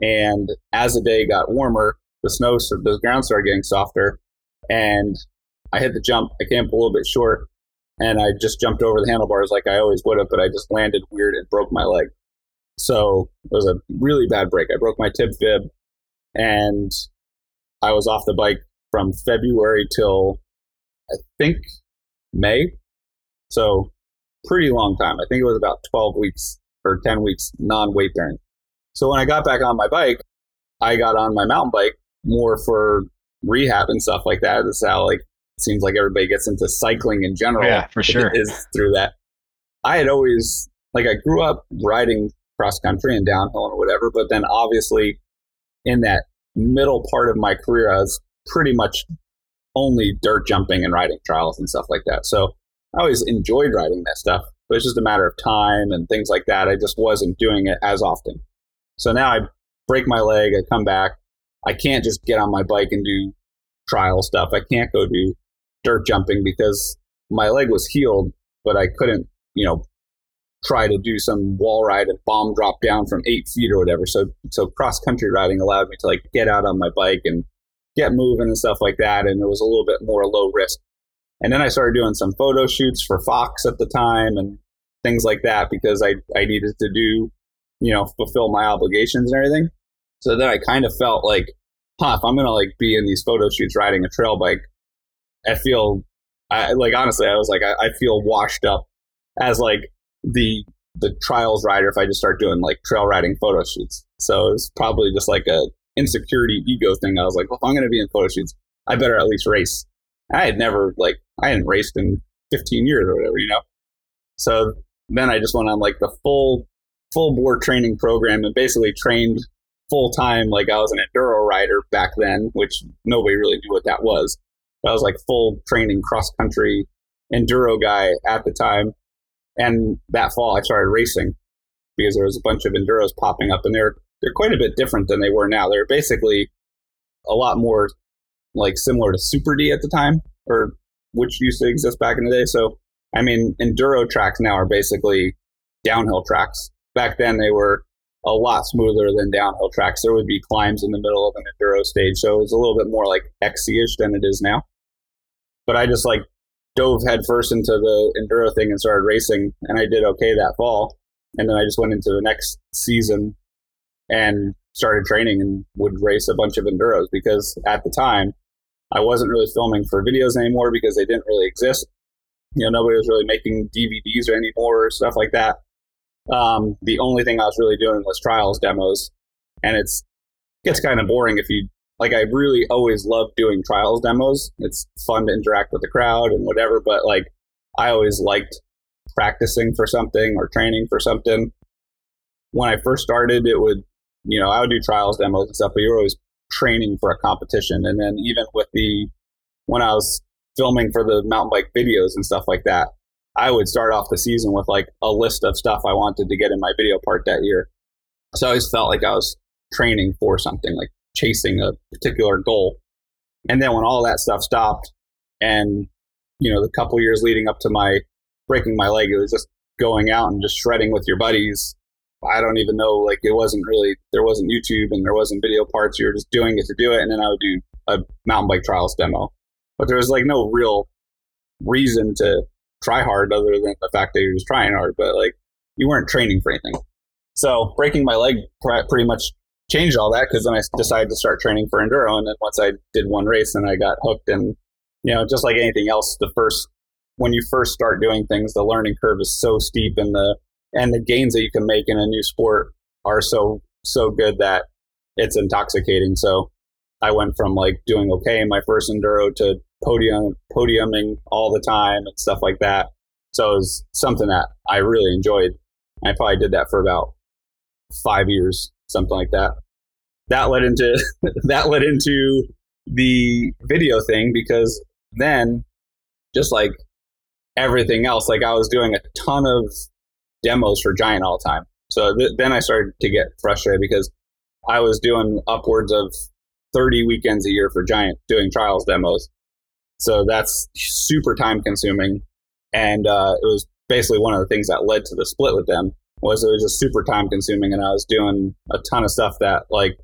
And as the day got warmer, the snow, the ground started getting softer, and I hit the jump. I came up a little bit short, and I just jumped over the handlebars like I always would have, but I just landed weird and broke my leg. So it was a really bad break. I broke my tib fib, and I was off the bike from February till I think May. So pretty long time. I think it was about 12 weeks or 10 weeks non weight bearing. So when I got back on my bike, I got on my mountain bike more for rehab and stuff like that. That's how like seems like everybody gets into cycling in general. Yeah, for sure. Is through that. I had always like I grew up riding cross country and downhill and whatever, but then obviously in that middle part of my career, I was pretty much only dirt jumping and riding trials and stuff like that. So I always enjoyed riding that stuff, but it's just a matter of time and things like that. I just wasn't doing it as often. So now I break my leg, I come back. I can't just get on my bike and do trial stuff. I can't go do dirt jumping because my leg was healed, but I couldn't, you know, try to do some wall ride and bomb drop down from eight feet or whatever. So, so cross country riding allowed me to like get out on my bike and get moving and stuff like that. And it was a little bit more low risk. And then I started doing some photo shoots for Fox at the time and things like that because I, I needed to do, you know, fulfill my obligations and everything. So then I kind of felt like, huh, if I'm to like be in these photo shoots riding a trail bike, I feel, I, like honestly, I was like, I, I feel washed up as like the the trials rider if I just start doing like trail riding photo shoots. So it's probably just like a insecurity ego thing. I was like, well, if I'm going to be in photo shoots, I better at least race. I had never like I hadn't raced in 15 years or whatever, you know. So then I just went on like the full full board training program and basically trained full time like I was an enduro rider back then, which nobody really knew what that was. I was like full training cross country enduro guy at the time. And that fall I started racing because there was a bunch of enduros popping up and they're they're quite a bit different than they were now. They're basically a lot more like similar to Super D at the time, or which used to exist back in the day. So, I mean, enduro tracks now are basically downhill tracks. Back then, they were a lot smoother than downhill tracks. There would be climbs in the middle of an enduro stage, so it was a little bit more like XC-ish than it is now. But I just like dove headfirst into the enduro thing and started racing, and I did okay that fall. And then I just went into the next season and started training and would race a bunch of enduros because at the time I wasn't really filming for videos anymore because they didn't really exist. You know, nobody was really making DVDs or anymore or stuff like that. Um, the only thing I was really doing was trials demos, and it's gets kind of boring if you like. I really always loved doing trials demos. It's fun to interact with the crowd and whatever, but like I always liked practicing for something or training for something. When I first started, it would you know I would do trials demos and stuff, but you're always training for a competition. And then even with the, when I was filming for the mountain bike videos and stuff like that, I would start off the season with like a list of stuff I wanted to get in my video part that year. So I always felt like I was training for something, like chasing a particular goal. And then when all that stuff stopped, and you know, the couple years leading up to my breaking my leg, it was just going out and just shredding with your buddies. I don't even know, like it wasn't really there wasn't YouTube and there wasn't video parts. You were just doing it to do it, and then I would do a mountain bike trials demo. But there was like no real reason to try hard other than the fact that you're just trying hard. But like you weren't training for anything. So breaking my leg pretty much changed all that because then I decided to start training for enduro. And then once I did one race, and I got hooked. And you know, just like anything else, the first when you first start doing things, the learning curve is so steep, and the and the gains that you can make in a new sport are so so good that it's intoxicating. So I went from like doing okay in my first enduro to podium podiuming all the time and stuff like that. So it was something that I really enjoyed. I probably did that for about five years, something like that. That led into *laughs* that led into the video thing because then, just like everything else, like I was doing a ton of demos for Giant all the time. So th- then I started to get frustrated because I was doing upwards of 30 weekends a year for Giant doing trials demos. So that's super time consuming. And uh, it was basically one of the things that led to the split with them was it was just super time consuming and I was doing a ton of stuff that like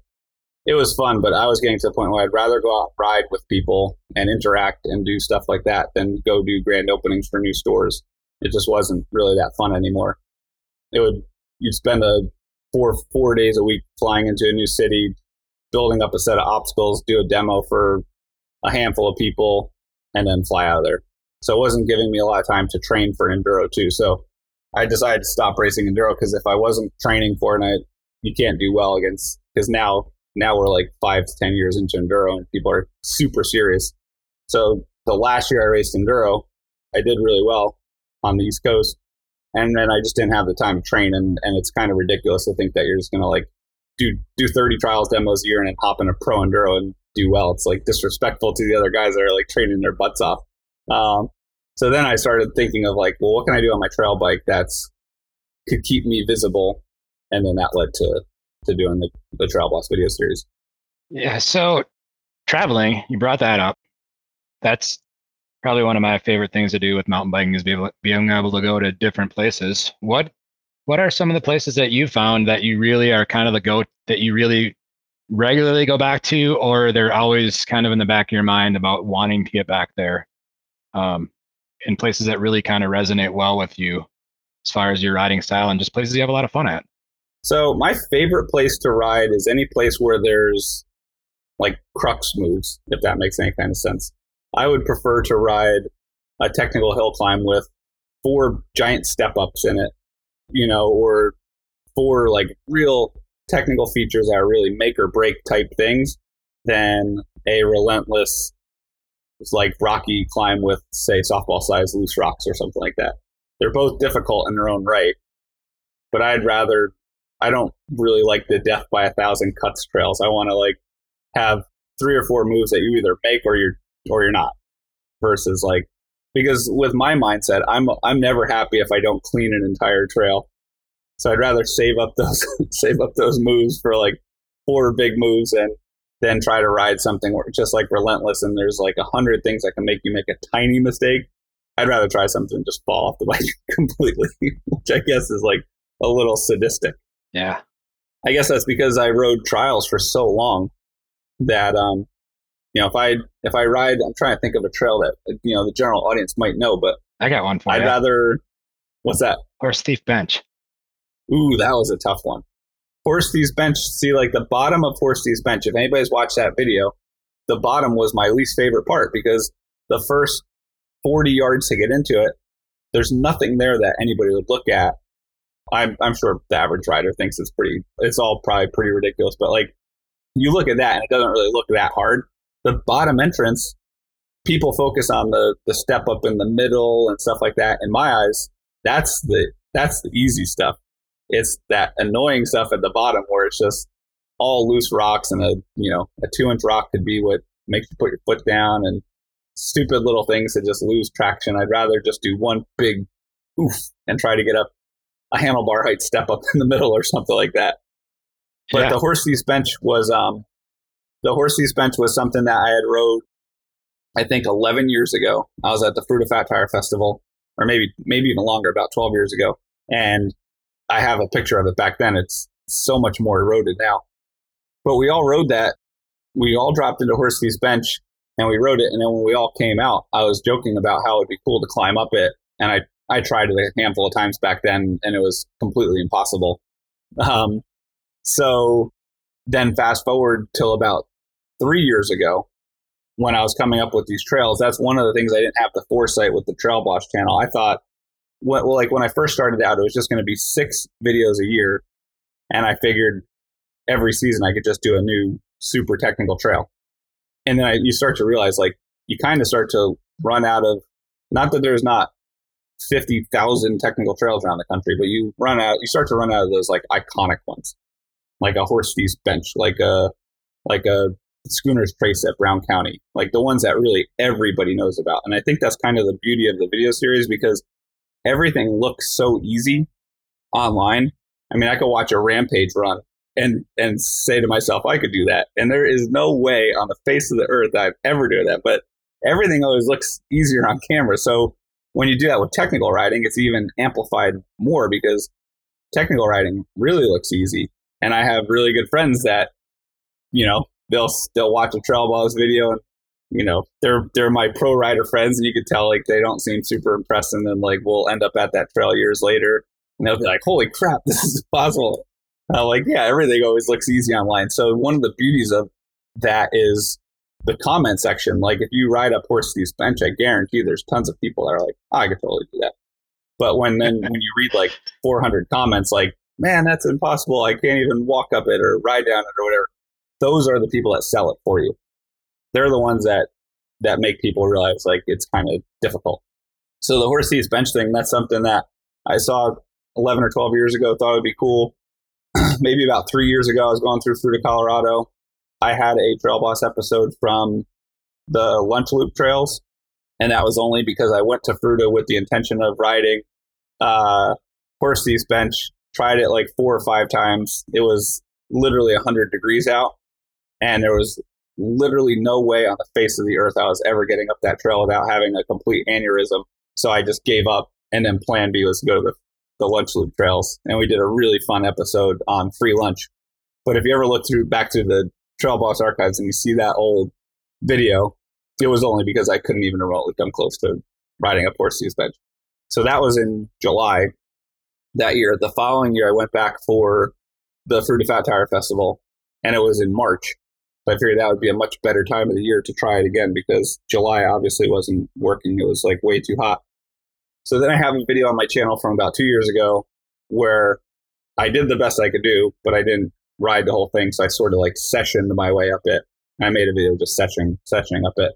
it was fun, but I was getting to the point where I'd rather go out and ride with people and interact and do stuff like that than go do grand openings for new stores. It just wasn't really that fun anymore. It would you'd spend a four four days a week flying into a new city, building up a set of obstacles, do a demo for a handful of people, and then fly out of there. So it wasn't giving me a lot of time to train for enduro too. So I decided to stop racing enduro because if I wasn't training for it, you can't do well against because now now we're like five to ten years into enduro and people are super serious. So the last year I raced enduro, I did really well on the East Coast, and then I just didn't have the time to train, and and it's kind of ridiculous to think that you're just gonna like do do 30 trials demos a year and then hop in a pro enduro and do well. It's like disrespectful to the other guys that are like training their butts off. Um, so then I started thinking of like, well, what can I do on my trail bike that's could keep me visible, and then that led to to doing the, the Trail Blast video series. Yeah. So traveling, you brought that up. That's probably one of my favorite things to do with mountain biking is be able, being able to go to different places. What what are some of the places that you found that you really are kind of the go that you really regularly go back to, or they're always kind of in the back of your mind about wanting to get back there? Um, in places that really kind of resonate well with you as far as your riding style and just places you have a lot of fun at. So my favorite place to ride is any place where there's like crux moves, if that makes any kind of sense. I would prefer to ride a technical hill climb with four giant step ups in it, you know, or four like real technical features that are really make or break type things than a relentless like rocky climb with say softball size loose rocks or something like that. They're both difficult in their own right, but I'd rather I don't really like the death by a thousand cuts trails. I want to like have three or four moves that you either make or you're or you're not. Versus like because with my mindset, I'm I'm never happy if I don't clean an entire trail. So I'd rather save up those *laughs* save up those moves for like four big moves and then try to ride something where just like relentless and there's like a hundred things that can make you make a tiny mistake. I'd rather try something and just fall off the *laughs* bike completely, which I guess is like a little sadistic. Yeah. I guess that's because I rode trials for so long that um, you know, if I if I ride, I'm trying to think of a trail that you know the general audience might know, but I got one for I'd you. rather. What's that? Horse Thief Bench. Ooh, that was a tough one. Horse Thief's Bench. See, like the bottom of Horse Thief's Bench. If anybody's watched that video, the bottom was my least favorite part because the first 40 yards to get into it, there's nothing there that anybody would look at I'm I'm sure the average rider thinks it's pretty. It's all probably pretty ridiculous, but like you look at that and it doesn't really look that hard. The bottom entrance, people focus on the the step up in the middle and stuff like that. In my eyes, that's the that's the easy stuff. It's that annoying stuff at the bottom where it's just all loose rocks and a you know a two inch rock could be what makes you put your foot down and stupid little things that just lose traction. I'd rather just do one big oof and try to get up a handlebar height step up in the middle or something like that. But Yeah. the horse thieves bench was um, the horse thieves bench was something that I had rode, I think, 11 years ago. I was at the Fruita Fat Tire Festival, or maybe maybe even longer, about 12 years ago, and I have a picture of it back then. It's so much more eroded now, but we all rode that. We all dropped into Horsey's bench and we rode it. And then when we all came out, I was joking about how it'd be cool to climb up it, and I I tried it a handful of times back then, and it was completely impossible. Um, so then fast forward till about three years ago, when I was coming up with these trails. That's one of the things I didn't have the foresight with the Trail Boss channel. I thought, well, like when I first started out, it was just going to be six videos a year, and I figured every season I could just do a new super technical trail. And then I, you start to realize, like, you kind of start to run out of, not that there's not 50,000 technical trails around the country, but you run out, you start to run out of those like iconic ones, like a horse thieves bench, like a, like a schooner's trace at Brown County, like the ones that really everybody knows about. And I think that's kind of the beauty of the video series because everything looks so easy online. I mean, I could watch a rampage run and and say to myself, I could do that. And there is no way on the face of the earth I've ever do that. But everything always looks easier on camera. So when you do that with technical riding, it's even amplified more because technical riding really looks easy. And I have really good friends that, you know, they'll they'll watch a Trail Boss video and you know they're they're my pro rider friends and you could tell like they don't seem super impressed and then like we'll end up at that trail years later and they'll be like holy crap *laughs* this is possible. I'm like yeah everything always looks easy online. So one of the beauties of that is the comment section. Like if you ride up horse thieves bench I guarantee there's tons of people that are like oh, I could totally do that. But when then *laughs* when you read like 400 comments like man that's impossible. I can't even walk up it or ride down it or whatever. Those are the people that sell it for you. They're the ones that that make people realize like it's kind of difficult. So the horse bench thing, that's something that I saw 11 or 12 years ago, thought it would be cool. *clears throat* Maybe about three years ago, I was going through Fruita, Colorado. I had a Trail Boss episode from the Lunch Loop Trails, and that was only because I went to Fruita with the intention of riding uh, bench. Tried it like four or five times. It was literally 100 degrees out and there was literally no way on the face of the earth I was ever getting up that trail without having a complete aneurysm. So I just gave up, and then Plan B was to go to the, the lunch loop trails, and we did a really fun episode on free lunch. But if you ever look through back to the Trail Boss archives and you see that old video, it was only because I couldn't even remotely come close to riding up Horse Thieves Bench. So that was in July that year. The following year, I went back for the Fruita Fat Tire Festival, and it was in March. So I figured that would be a much better time of the year to try it again because July obviously wasn't working. It was like way too hot. So then I have a video on my channel from about two years ago where I did the best I could do, but I didn't ride the whole thing. So I sort of like sessioned my way up it. I made a video just sessioning, sessioning up it.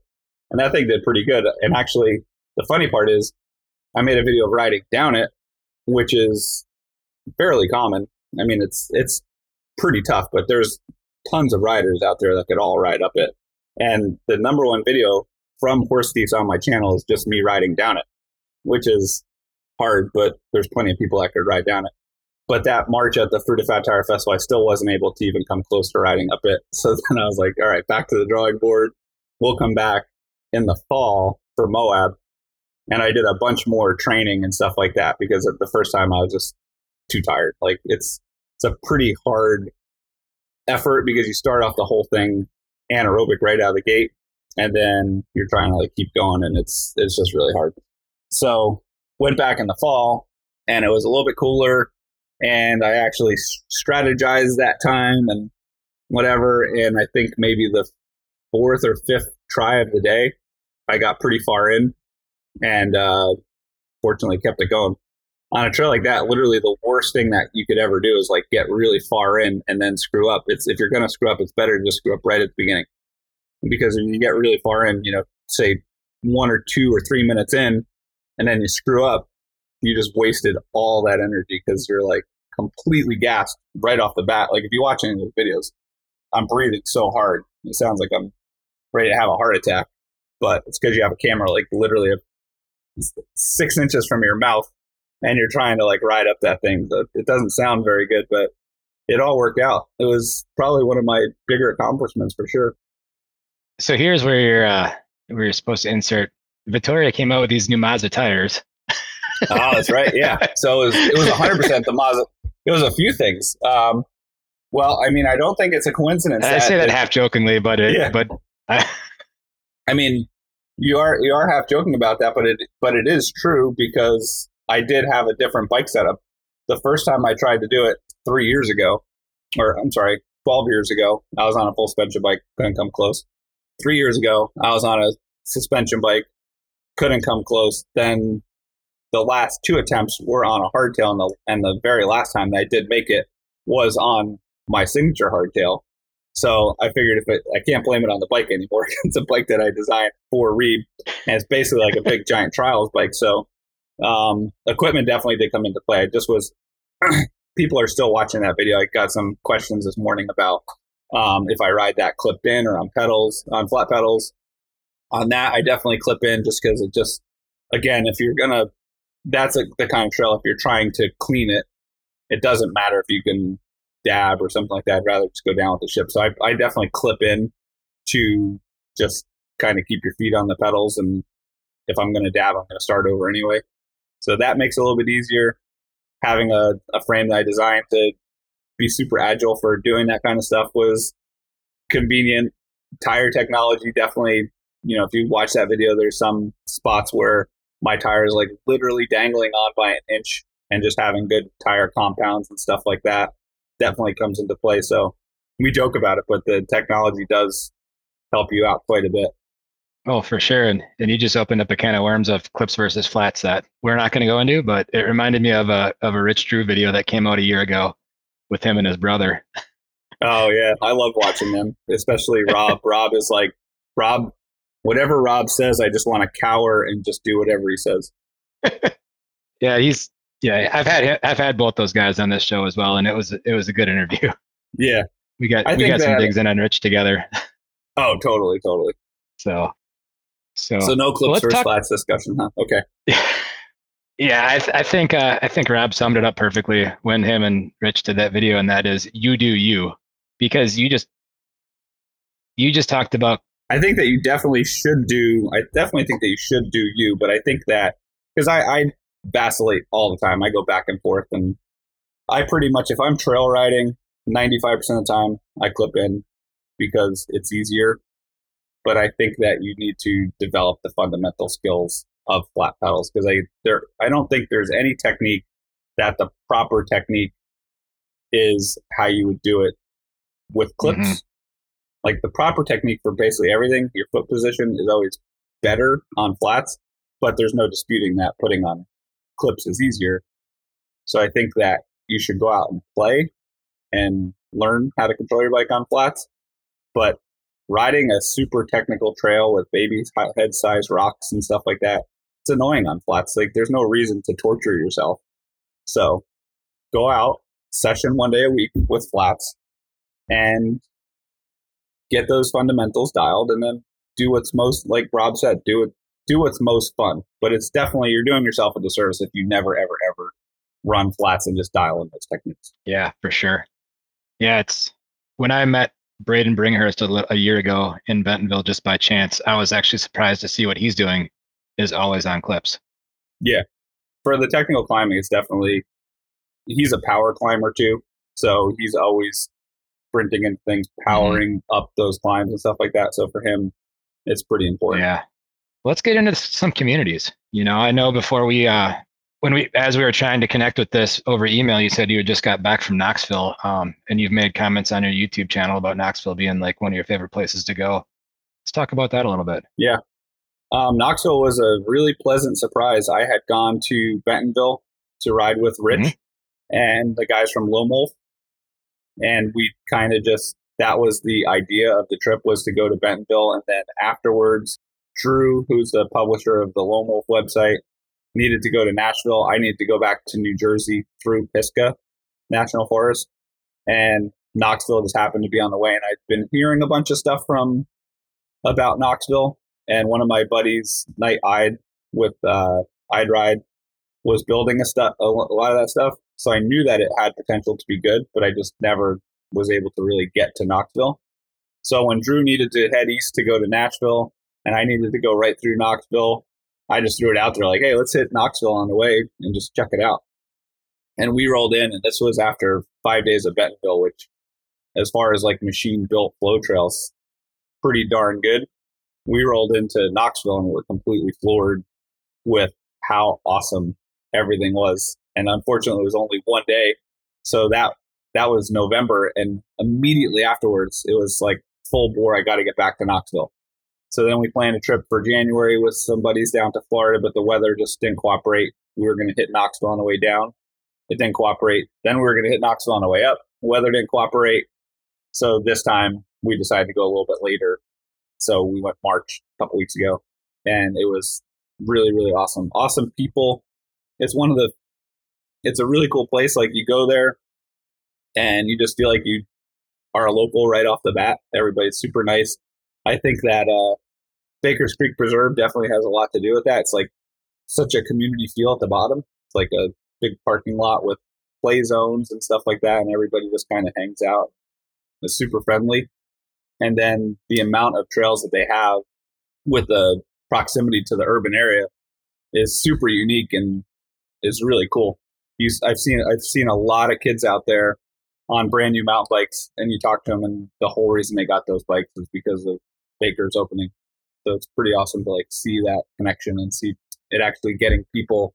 And that thing did pretty good. And actually, the funny part is I made a video of riding down it, which is fairly common. I mean, it's it's pretty tough, but there's tons of riders out there that could all ride up it. And the number one video from Horse Thieves on my channel is just me riding down it, which is hard, but there's plenty of people that could ride down it. But that March at the Fruita Fat Tire Festival, I still wasn't able to even come close to riding up it. *laughs* So then I was like, all right, back to the drawing board. We'll come back in the fall for Moab. And I did a bunch more training and stuff like that because the first time I was just too tired. Like it's it's a pretty hard effort because you start off the whole thing anaerobic right out of the gate, and then you're trying to like keep going, and it's it's just really hard. So went back in the fall, and it was a little bit cooler, and I actually strategized that time and whatever, and I think maybe the fourth or fifth try of the day, I got pretty far in, and uh, fortunately kept it going on a trail like that, literally the worst thing that you could ever do is like get really far in and then screw up. It's if you're going to screw up, it's better to just screw up right at the beginning because when you get really far in, you know, say one or two or three minutes in, and then you screw up, you just wasted all that energy because you're like completely gassed right off the bat. Like if you watch any of those videos, I'm breathing so hard, it sounds like I'm ready to have a heart attack, but it's because you have a camera like literally six inches from your mouth and you're trying to like ride up that thing. So it doesn't sound very good, but it all worked out. It was probably one of my bigger accomplishments for sure. So here's where you're uh, where you're supposed to insert. Vittoria came out with these new Mazza tires. oh, that's right. Yeah. So it was it was 100 percent the Mazza. It was a few things. Um, well, I mean, I don't think it's a coincidence. I say that half jokingly, but it, Yeah. but I, I mean, you are you are half joking about that, but it but it is true because I did have a different bike setup. The first time I tried to do it three years ago, or I'm sorry, twelve years ago, I was on a full suspension bike, couldn't come close. Three years ago, I was on a suspension bike, couldn't come close. Then the last two attempts were on a hardtail, and the and the very last time that I did make it was on my signature hardtail. So I figured if it, I can't blame it on the bike anymore. *laughs* it's a bike that I designed for REEB, and it's basically like a big giant trials bike. So um, equipment definitely did come into play. I just was *clears throat* people are still watching that video. I got some questions this morning about um, if I ride that clipped in or on pedals on flat pedals. On that, I definitely clip in just because it just again, if you're gonna, that's a, the kind of trail. If you're trying to clean it, it doesn't matter if you can dab or something like that. I'd rather just go down with the ship. So I, I definitely clip in to just kind of keep your feet on the pedals. And if I'm going to dab, I'm going to start over anyway. So that makes it a little bit easier. Having a, a frame that I designed to be super agile for doing that kind of stuff was convenient. Tire technology definitely, you know, if you watch that video, there's some spots where my tire is like literally dangling on by an inch and just having good tire compounds and stuff like that definitely comes into play. So we joke about it, but the technology does help you out quite a bit. Oh for sure, and and you just opened up a can of worms of clips versus flats that we're not going to go into, but it reminded me of a of a Rich Drew video that came out a year ago with him and his brother. Oh yeah, I love watching them, especially Rob. *laughs* Rob is like Rob. Whatever Rob says, I just want to cower and just do whatever he says. *laughs* Yeah, he's yeah. I've had I've had both those guys on this show as well, and it was it was a good interview. Yeah. We got I we got some digs in on Rich together. *laughs* Oh, totally, totally. So so So no clips let's versus talk- flats discussion, huh? Okay. *laughs* yeah, I, th- I think uh, I think Rob summed it up perfectly when him and Rich did that video, and that is you do you, because you just you just talked about I think that you definitely should do. I definitely think that you should do you, but I think that because I, I vacillate all the time. I go back and forth, and I pretty much if I'm trail riding, ninety five percent of the time I clip in because it's easier. But I think that you need to develop the fundamental skills of flat pedals because I there I don't think there's any technique that the proper technique is how you would do it with clips Mhm. like the proper technique for basically everything, your foot position is always better on flats, but there's no disputing that putting on clips is easier. So I think that you should go out and play and learn how to control your bike on flats. But riding a super technical trail with baby head size rocks and stuff like that, it's annoying on flats. Like there's no reason to torture yourself. So go out, session one day a week with flats and get those fundamentals dialed and then do what's most like Rob said, do it do what's most fun. But it's definitely you're doing yourself a disservice if you never ever ever run flats and just dial in those techniques. Yeah, for sure. Yeah, it's when I met Braden Bringhurst a, a year ago in Bentonville just by chance. I was actually surprised to see what he's doing is always on clips. Yeah. For the technical climbing, it's definitely he's a power climber too. So he's always sprinting into things, powering up those climbs and stuff like that. So for him, it's pretty important. Yeah. Let's get into some communities. You know, I know before we uh when we as we were trying to connect with this over email, you said you had just got back from Knoxville, um, and you've made comments on your YouTube channel about Knoxville being like one of your favorite places to go. Let's talk about that a little bit. Yeah. Um, Knoxville was a really pleasant surprise. I had gone to Bentonville to ride with Rich Mhm. and the guys from Lone Wolf, and we kind of just that was the idea of the trip was to go to Bentonville, and then afterwards, Drew, who's the publisher of the Lone Wolf website, needed to go to Nashville. I needed to go back to New Jersey through Pisgah National Forest, and Knoxville just happened to be on the way. And I'd been hearing a bunch of stuff from about Knoxville, and one of my buddies, Night I'd with uh, I'd Ride, was building a stuff a lot of that stuff, So I knew that it had potential to be good, but I just never was able to really get to Knoxville. So when Drew needed to head east to go to Nashville and I needed to go right through Knoxville, I just threw it out there like, hey, let's hit Knoxville on the way and just check it out. And we rolled in, and this was after five days of Bentonville, which, as far as like machine built flow trails, pretty darn good. We rolled into Knoxville and were completely floored with how awesome everything was. And unfortunately, it was only one day. So that that was November, and immediately afterwards, it was like full bore. I got to get back to Knoxville. So then we planned a trip for January with some buddies down to Florida, but the weather just didn't cooperate. We were going to hit Knoxville on the way down. It didn't cooperate. Then we were going to hit Knoxville on the way up. Weather didn't cooperate. So this time we decided to go a little bit later. So we went March a couple weeks ago, and it was really, really awesome. Awesome people. It's one of the, it's a really cool place. Like you go there and you just feel like you are a local right off the bat. Everybody's super nice. I think that uh, Baker's Creek Preserve definitely has a lot to do with that. It's like such a community feel at the bottom. It's like a big parking lot with play zones and stuff like that, and everybody just kind of hangs out. It's super friendly. And then the amount of trails that they have with the proximity to the urban area is super unique and is really cool. I've seen I've seen a lot of kids out there on brand new mountain bikes, and you talk to them, and the whole reason they got those bikes is because of Baker's opening. So it's pretty awesome to like see that connection and see it actually getting people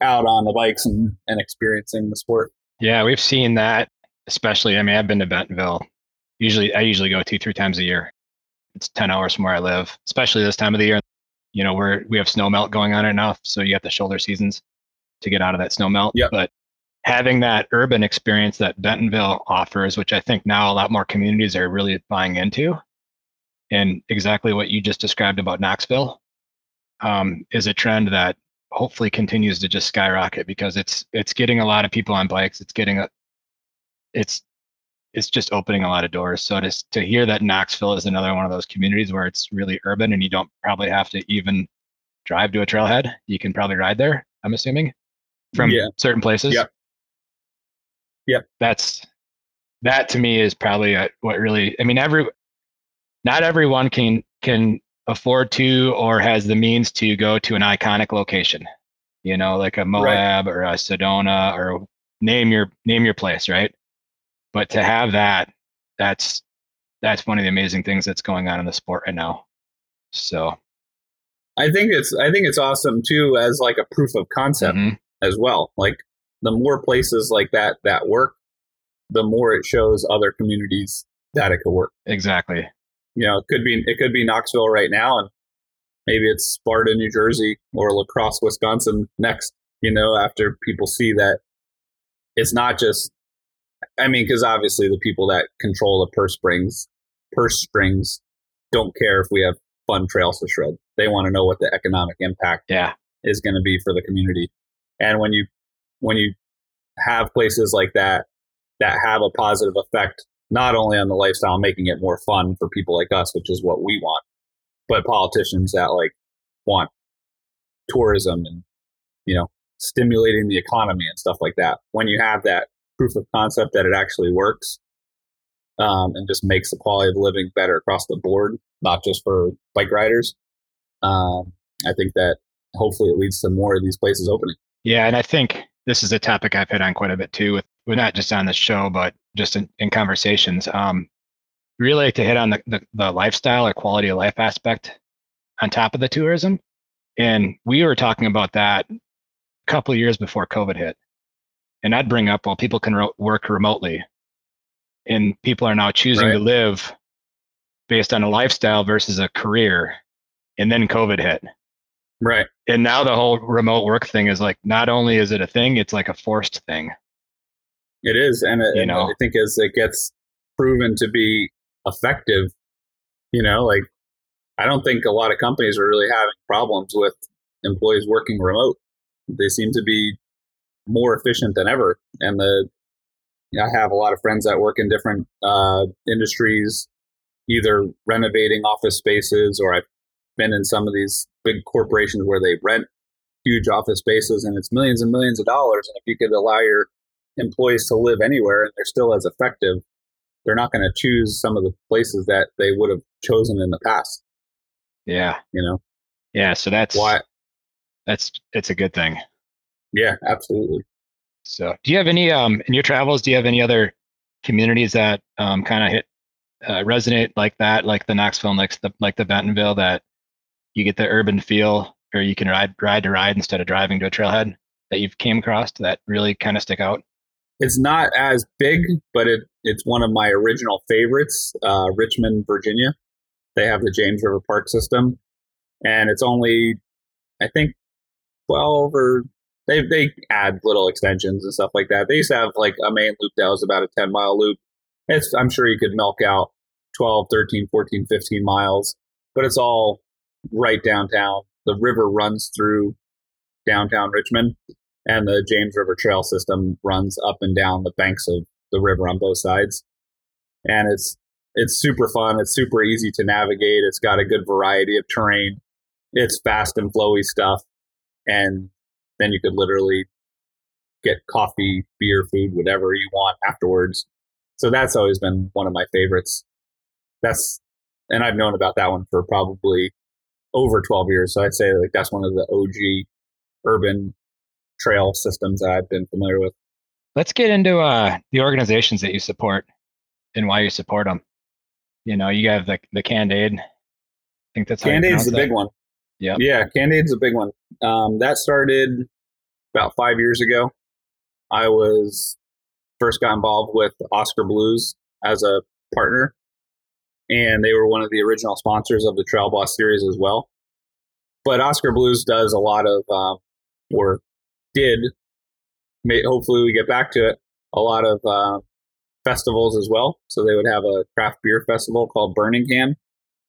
out on the bikes and, and experiencing the sport. Yeah, we've seen that, especially. I mean, I've been to Bentonville. Usually, I usually go two, three times a year. It's 10 hours from where I live, especially this time of the year. You know, we're, we have snow melt going on right now. So you have the shoulder seasons to get out of that snow melt. Yep. But having that urban experience that Bentonville offers, which I think now a lot more communities are really buying into, and exactly what you just described about Knoxville, um, is a trend that hopefully continues to just skyrocket because it's it's getting a lot of people on bikes. It's getting a it's it's just opening a lot of doors. So to to hear that Knoxville is another one of those communities where it's really urban and you don't probably have to even drive to a trailhead. You can probably ride there. I'm assuming from yeah. certain places. Yeah. Yep. That's that to me is probably a, what really. I mean, every not everyone can can afford to or has the means to go to an iconic location. You know, like a Moab right. or a Sedona or name your name your place, right? But to have that, that's that's one of the amazing things that's going on in the sport right now. So I think it's I think it's awesome too as like a proof of concept mm-hmm. as well. Like the more places like that that work, the more it shows other communities that it could work. Exactly you know, it could be it could be Knoxville right now, and maybe it's Sparta, New Jersey, or La Crosse, Wisconsin next. You know, after people see that it's not just, I mean, because obviously the people that control the purse strings, purse strings, don't care if we have fun trails to shred. They want to know what the economic impact yeah. is going to be for the community. And when you when you have places like that that have a positive effect not only on the lifestyle, making it more fun for people like us, which is what we want, but politicians that like want tourism and, you know, stimulating the economy and stuff like that. When you have that proof of concept that it actually works um, and just makes the quality of living better across the board, not just for bike riders, um, I think that hopefully it leads to more of these places opening. Yeah, and I think this is a topic I've hit on quite a bit too with well, not just on the show, but just in, in conversations. Um, really like to hit on the, the, the lifestyle or quality of life aspect on top of the tourism. And we were talking about that a couple of years before COVID hit. And I'd bring up, well, people can ro- work remotely and people are now choosing right. to live based on a lifestyle versus a career. And then COVID hit. Right. And now the whole remote work thing is like, not only is it a thing, it's like a forced thing. It is, and, it, you know, I think as it gets proven to be effective, you know, like I don't think a lot of companies are really having problems with employees working remote. They seem to be more efficient than ever, and the I have a lot of friends that work in different uh, industries, either renovating office spaces, or I've been in some of these big corporations where they rent huge office spaces, and it's millions and millions of dollars. And if you could allow your employees to live anywhere and they're still as effective, they're not going to choose some of the places that they would have chosen in the past. Yeah. You know? Yeah. So that's why. That's it's a good thing. Yeah, absolutely. So, do you have any um in your travels? Do you have any other communities that um kind of hit uh, resonate like that, like the Knoxville, like the like the Bentonville, that you get the urban feel, or you can ride ride to ride instead of driving to a trailhead that you've came across that really kind of stick out? It's not as big, but it it's one of my original favorites. Uh, Richmond, Virginia. They have the James River Park system, and it's only, I think, twelve or they they add little extensions and stuff like that. They used to have like a main loop that was about a ten mile loop. It's I'm sure you could milk out 12, 13, 14, 15 miles, but it's all right downtown. The river runs through downtown Richmond, and the James River Trail system runs up and down the banks of the river on both sides. And it's it's super fun. It's super easy to navigate. It's got a good variety of terrain. It's fast and flowy stuff, and then you could literally get coffee, beer, food, whatever you want afterwards. So that's always been one of my favorites. That's and I've known about that one for probably over 12 years. So I'd say like that's one of the OG urban trail systems that I've been familiar with. Let's get into uh, the organizations that you support and why you support them. You know, you have the the Can'd Aid. I think that's Can'd Aid's the that. big one. Yeah, yeah, Can'd Aid's a big one. Um, that started about five years ago. I was first got involved with Oskar Blues as a partner, and they were one of the original sponsors of the Trail Boss series as well. But Oskar Blues does a lot of, um, or did, may, hopefully we get back to it, a lot of uh, festivals as well. So they would have a craft beer festival called Burning Can.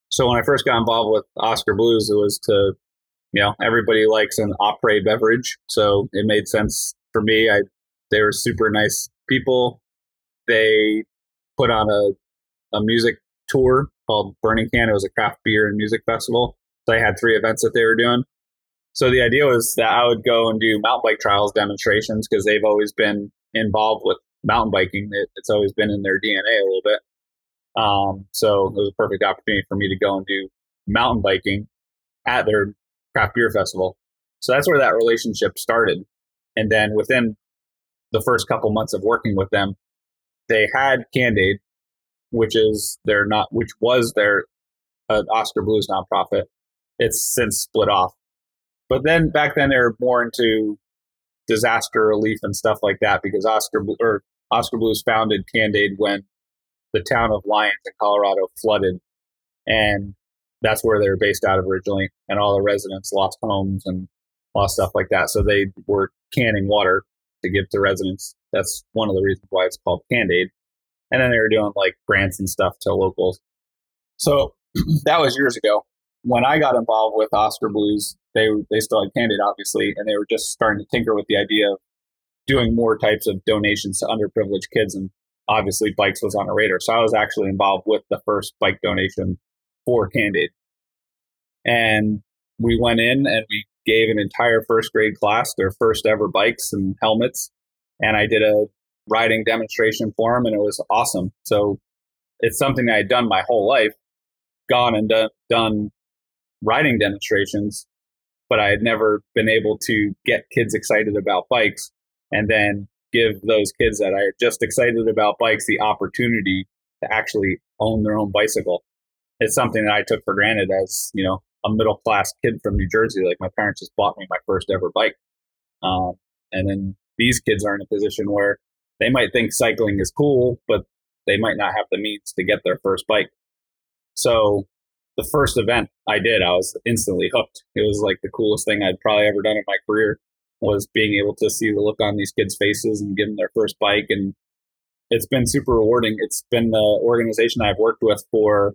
So when I first got involved with Oskar Blues, it was to, you know, everybody likes an après beverage. So it made sense for me. I, they were super nice people. They put on a, a music tour called Burning Can. It was a craft beer and music festival. So they had three events that they were doing. So the idea was that I would go and do mountain bike trials demonstrations because they've always been involved with mountain biking. It, it's always been in their DNA a little bit. Um, so it was a perfect opportunity for me to go and do mountain biking at their craft beer festival. So that's where that relationship started. And then within the first couple months of working with them, they had Can'd Aid, which is their not, which was their uh, Oskar Blues nonprofit. It's since split off. But then back then they were more into disaster relief and stuff like that because Oscar or Oskar Blues founded Can'd Aid when the town of Lyons in Colorado flooded, and that's where they were based out of originally, and all the residents lost homes and lost stuff like that. So they were canning water to give to residents. That's one of the reasons why it's called Can'd Aid. And then they were doing like grants and stuff to locals. So *clears throat* that was years ago. When I got involved with Oskar Blues, they they still had Can'd Aid, obviously, and they were just starting to tinker with the idea of doing more types of donations to underprivileged kids. And obviously, bikes was on a radar. So I was actually involved with the first bike donation for Can'd Aid. And we went in and we gave an entire first grade class their first ever bikes and helmets. And I did a riding demonstration for them, and it was awesome. So it's something I had done my whole life, gone and done, done riding demonstrations, but I had never been able to get kids excited about bikes and then give those kids that are just excited about bikes the opportunity to actually own their own bicycle. It's something that I took for granted as, you know, a middle class kid from New Jersey. Like my parents just bought me my first ever bike. Um, and then these kids are in a position where they might think cycling is cool, but they might not have the means to get their first bike. So the first event I did, I was instantly hooked. It was like the coolest thing I'd probably ever done in my career was being able to see the look on these kids' faces and give them their first bike. And it's been super rewarding. It's been the organization I've worked with for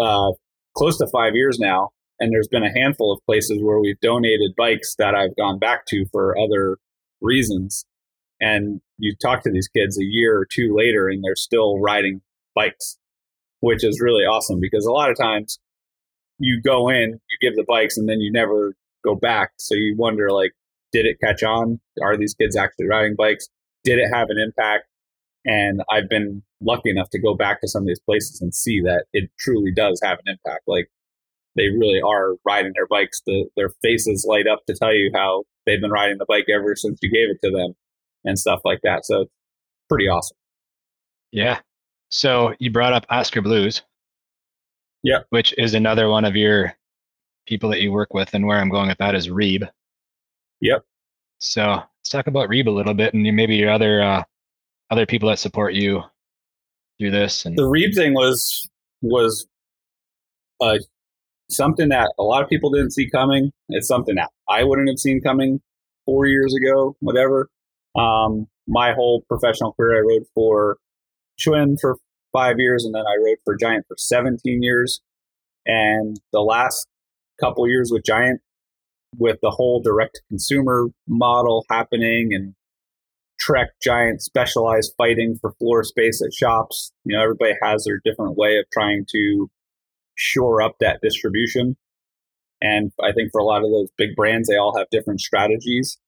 uh, close to five years now. And there's been a handful of places where we've donated bikes that I've gone back to for other reasons. And you talk to these kids a year or two later, and they're still riding bikes, which is really awesome because a lot of times you go in, you give the bikes, and then you never go back. So you wonder, like, did it catch on? Are these kids actually riding bikes? did it have an impact? And I've been lucky enough to go back to some of these places and see that it truly does have an impact. Like they really are riding their bikes. The, their faces light up to tell you how they've been riding the bike ever since you gave it to them and stuff like that. So pretty awesome. Yeah. So you brought up Oskar Blues. Yeah. Which is another one of your people that you work with. And where I'm going with that is Reeb. Yep. So let's talk about Reeb a little bit and maybe your other uh, other people that support you do this. And the Reeb thing was was uh, something that a lot of people didn't see coming. It's something that I wouldn't have seen coming four years ago, whatever. Um, my whole professional career, I rode for Schwinn for five years, and then I rode for Giant for 17 years. And the last couple years with Giant, with the whole direct consumer model happening and Trek Giant specialized fighting for floor space at shops, you know, everybody has their different way of trying to shore up that distribution. And I think for a lot of those big brands, they all have different strategies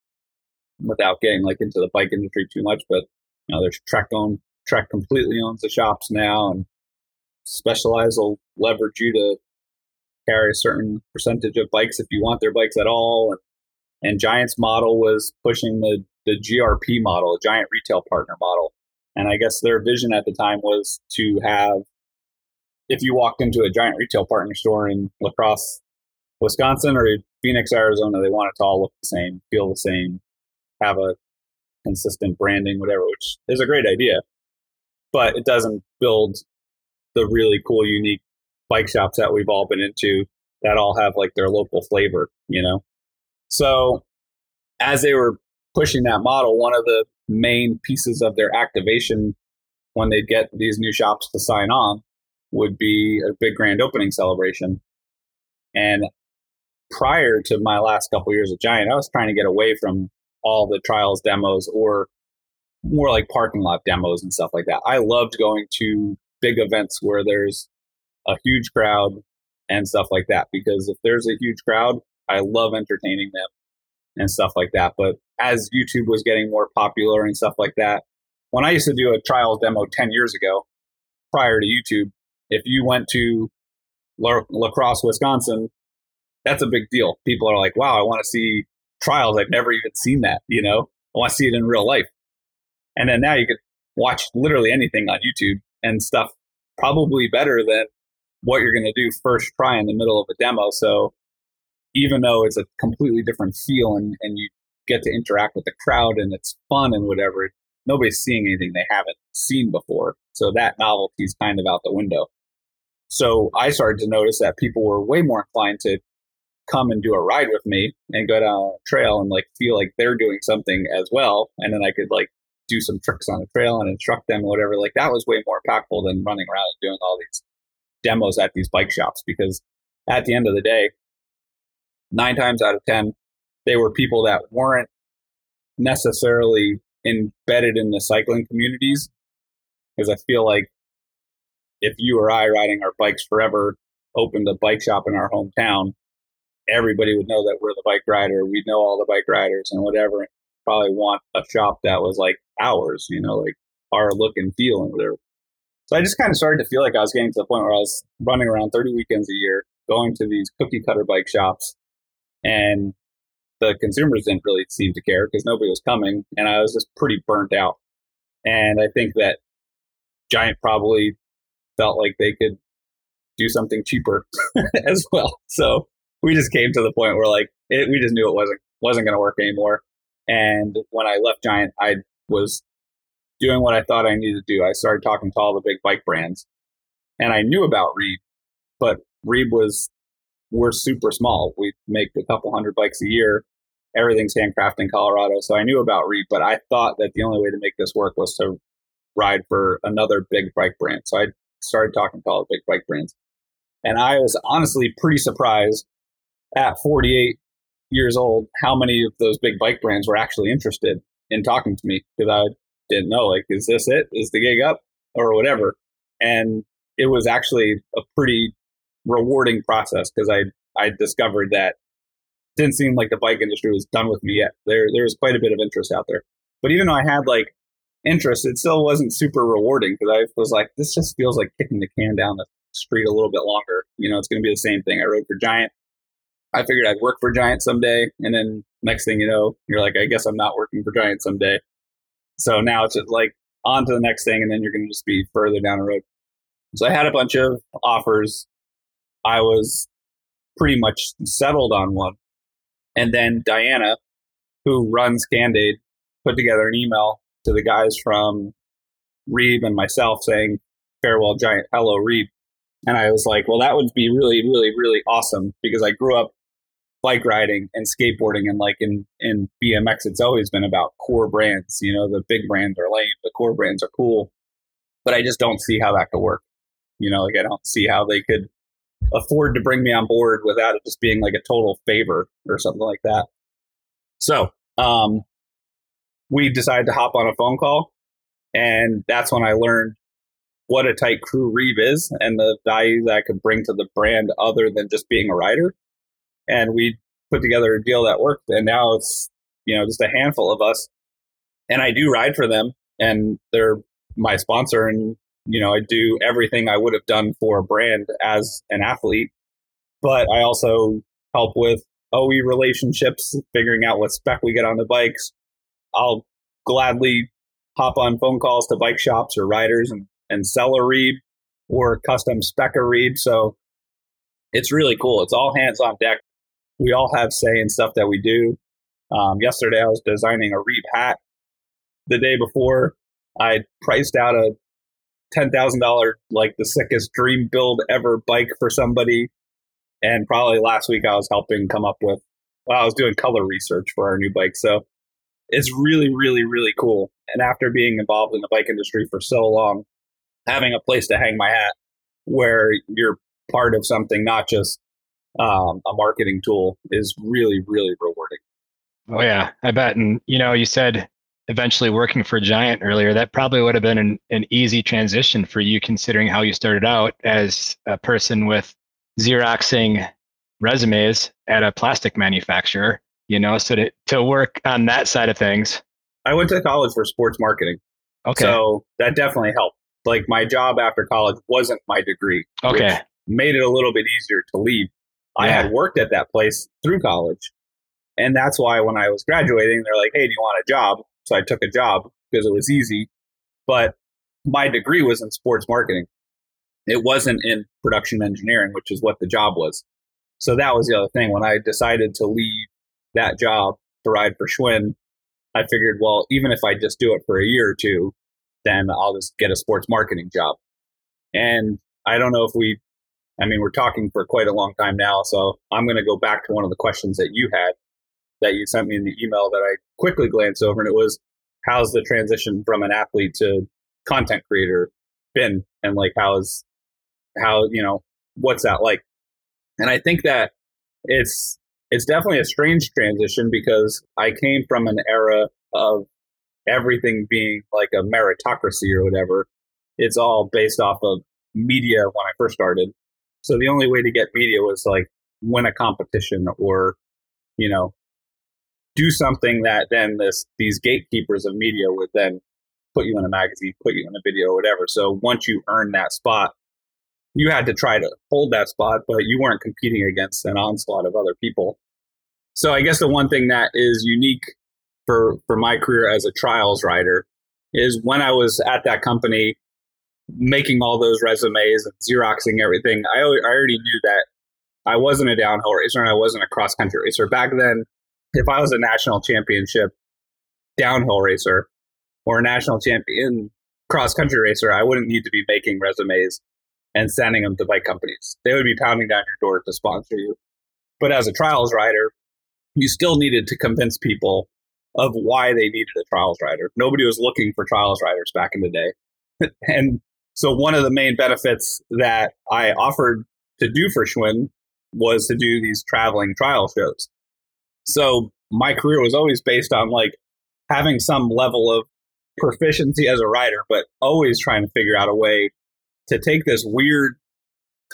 without getting like into the bike industry too much. But you know, there's Trek own Trek completely owns the shops now, and Specialized will leverage you to carry a certain percentage of bikes if you want their bikes at all. And, and Giant's model was pushing the the GRP model, a Giant Retail Partner model. And I guess their vision at the time was to have, if you walked into a Giant Retail Partner store in La Crosse, Wisconsin, or Phoenix, Arizona, they want it to all look the same, feel the same, have a consistent branding, whatever, which is a great idea. But it doesn't build the really cool, unique bike shops that we've all been into that all have like their local flavor, you know? So as they were pushing that model, one of the main pieces of their activation when they get these new shops to sign on would be a big grand opening celebration. And prior to my last couple years at Giant, I was trying to get away from all the trials demos or more like parking lot demos and stuff like that. I loved going to big events where there's a huge crowd and stuff like that because if there's a huge crowd, I love entertaining them and stuff like that. But as YouTube was getting more popular and stuff like that, when I used to do a trials demo 10 years ago, prior to YouTube, if you went to La, La Crosse, Wisconsin, that's a big deal. People are like, wow, I want to see trials. I've never even seen that, you know? I want to see it in real life. And then now you could watch literally anything on YouTube and stuff probably better than what you're going to do first try in the middle of a demo. So even though it's a completely different feel and, and you get to interact with the crowd and it's fun and whatever, nobody's seeing anything they haven't seen before. So that novelty is kind of out the window. So I started to notice that people were way more inclined to come and do a ride with me and go down a trail and like feel like they're doing something as well. And then I could like do some tricks on the trail and instruct them or whatever. Like that was way more impactful than running around and doing all these demos at these bike shops because at the end of the day, nine times out of 10, they were people that weren't necessarily embedded in the cycling communities. Because I feel like if you or I riding our bikes forever opened a bike shop in our hometown, everybody would know that we're the bike rider. We'd know all the bike riders and whatever. Probably want a shop that was like ours, you know, like our look and feel and whatever. So I just kind of started to feel like I was getting to the point where I was running around 30 weekends a year, going to these cookie cutter bike shops, and the consumers didn't really seem to care because nobody was coming, and I was just pretty burnt out. And I think that Giant probably felt like they could do something cheaper *laughs* as well. So we just came to the point where like it, we just knew it wasn't wasn't going to work anymore. And when I left Giant, I was doing what I thought I needed to do. I started talking to all the big bike brands, and I knew about Reeb, but Reeb was we're super small. We make a couple hundred bikes a year. Everything's handcrafted in Colorado. So I knew about Reeb, but I thought that the only way to make this work was to ride for another big bike brand. So I started talking to all the big bike brands. And I was honestly pretty surprised at 48 years old how many of those big bike brands were actually interested in talking to me because I didn't know, like, is this it? Is the gig up or whatever? And it was actually a pretty rewarding process because I I discovered that didn't seem like the bike industry was done with me yet. There there was quite a bit of interest out there. But even though I had like interest, it still wasn't super rewarding because I was like, this just feels like kicking the can down the street a little bit longer. You know, it's going to be the same thing. I rode for Giant. I figured I'd work for Giant someday. And then next thing you know, you're like, I guess I'm not working for Giant someday. So now it's just like on to the next thing. And then you're going to just be further down the road. So I had a bunch of offers. I was pretty much settled on one. And then Diana, who runs Can'd Aid, put together an email to the guys from Reeb and myself saying, farewell giant, hello Reeb. And I was like, well, that would be really, really, really awesome because I grew up bike riding and skateboarding and like in, in BMX, it's always been about core brands. You know, the big brands are lame, the core brands are cool, but I just don't see how that could work. You know, like I don't see how they could afford to bring me on board without it just being like a total favor or something like that. So, um, we decided to hop on a phone call. And that's when I learned what a tight crew Reeb is and the value that I could bring to the brand other than just being a rider. And we put together a deal that worked. And now it's, you know, just a handful of us. And I do ride for them and they're my sponsor. And, you know, I do everything I would have done for a brand as an athlete. But I also help with OE relationships, figuring out what spec we get on the bikes, I'll gladly hop on phone calls to bike shops or riders and, and sell a Reeb or custom spec a Reeb. So it's really cool. It's all hands on deck. We all have say in stuff that we do. Um, yesterday, I was designing a Reeb hat. The day before, I priced out a ten thousand dollar, like the sickest dream build ever bike for somebody. And probably last week, I was helping come up with. Well, I was doing color research for our new bike. So it's really, really, really cool. And after being involved in the bike industry for so long, having a place to hang my hat where you're part of something, not just um, a marketing tool, is really, really rewarding. Oh yeah, I bet. And you know, you said eventually working for Giant earlier. That probably would have been an, an easy transition for you, considering how you started out as a person with xeroxing resumes at a plastic manufacturer you know, so to, to work on that side of things. I went to college for sports marketing. Okay. So that definitely helped. Like my job after college wasn't my degree. Okay. Made it a little bit easier to leave. Yeah. I had worked at that place through college. And that's why when I was graduating, they're like, hey, do you want a job? So I took a job because it was easy. But my degree was in sports marketing. It wasn't in production engineering, which is what the job was. So that was the other thing. When I decided to leave that job to ride for Schwinn, I figured, well, even if I just do it for a year or two, then I'll just get a sports marketing job. And I don't know if we, I mean, we're talking for quite a long time now. So I'm going to go back to one of the questions that you had that you sent me in the email that I quickly glanced over. And it was, how's the transition from an athlete to content creator been? And like, how's, how, you know, what's that like? And I think that it's it's definitely a strange transition because I came from an era of everything being like a meritocracy or whatever. It's all based off of media when I first started. So the only way to get media was like win a competition or, you know, do something that then this these gatekeepers of media would then put you in a magazine, put you in a video, whatever. So once you earn that spot, you had to try to hold that spot, but you weren't competing against an onslaught of other people. So I guess the one thing that is unique for for my career as a trials rider is when I was at that company making all those resumes and xeroxing everything. I, I already knew that I wasn't a downhill racer and I wasn't a cross country racer. Back then, if I was a national championship downhill racer or a national champion cross country racer, I wouldn't need to be making resumes and sending them to bike companies. They would be pounding down your door to sponsor you. But as a trials rider, you still needed to convince people of why they needed a trials rider. Nobody was looking for trials riders back in the day. *laughs* and so one of the main benefits that I offered to do for Schwinn was to do these traveling trial shows. So my career was always based on like having some level of proficiency as a rider, but always trying to figure out a way to take this weird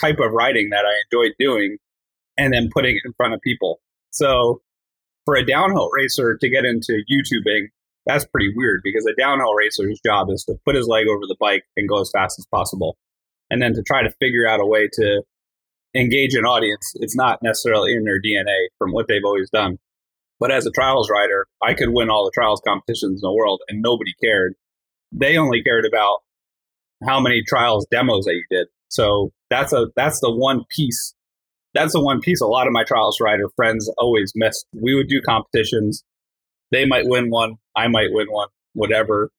type of writing that I enjoyed doing and then putting it in front of people. So for a downhill racer to get into YouTubing that's pretty weird because a downhill racer's job is to put his leg over the bike and go as fast as possible. And then to try to figure out a way to engage an audience, it's not necessarily in their DNA from what they've always done. But as a trials rider, I could win all the trials competitions in the world and nobody cared. They only cared about how many trials demos that you did. So that's a that's the one piece. That's the one piece a lot of my trials rider friends always missed. We would do competitions. They might win one, I might win one, whatever.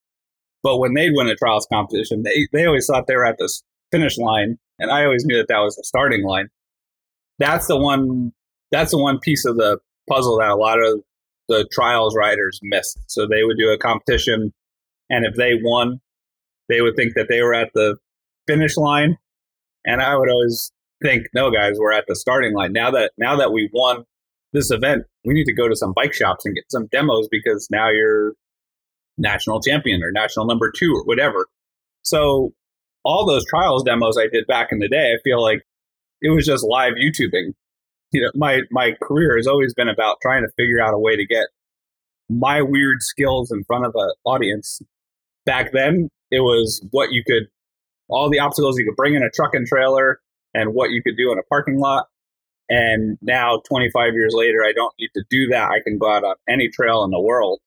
But when they'd win a trials competition, they, they always thought they were at the finish line, and I always knew that that was the starting line. That's the one. That's the one piece of the puzzle that a lot of the trials riders missed. So they would do a competition, and if they won, they would think that they were at the finish line, and I would always think, no, guys, we're at the starting line. Now that now that we won this event, we need to go to some bike shops and get some demos because now you're national champion or national number two or whatever. So all those trials demos I did back in the day, I feel like it was just live YouTubing. You know, my my career has always been about trying to figure out a way to get my weird skills in front of an audience. Back then, it was what you could, all the obstacles you could bring in a truck and trailer, and what you could do in a parking lot. And now, 25 years later, I don't need to do that. I can go out on any trail in the world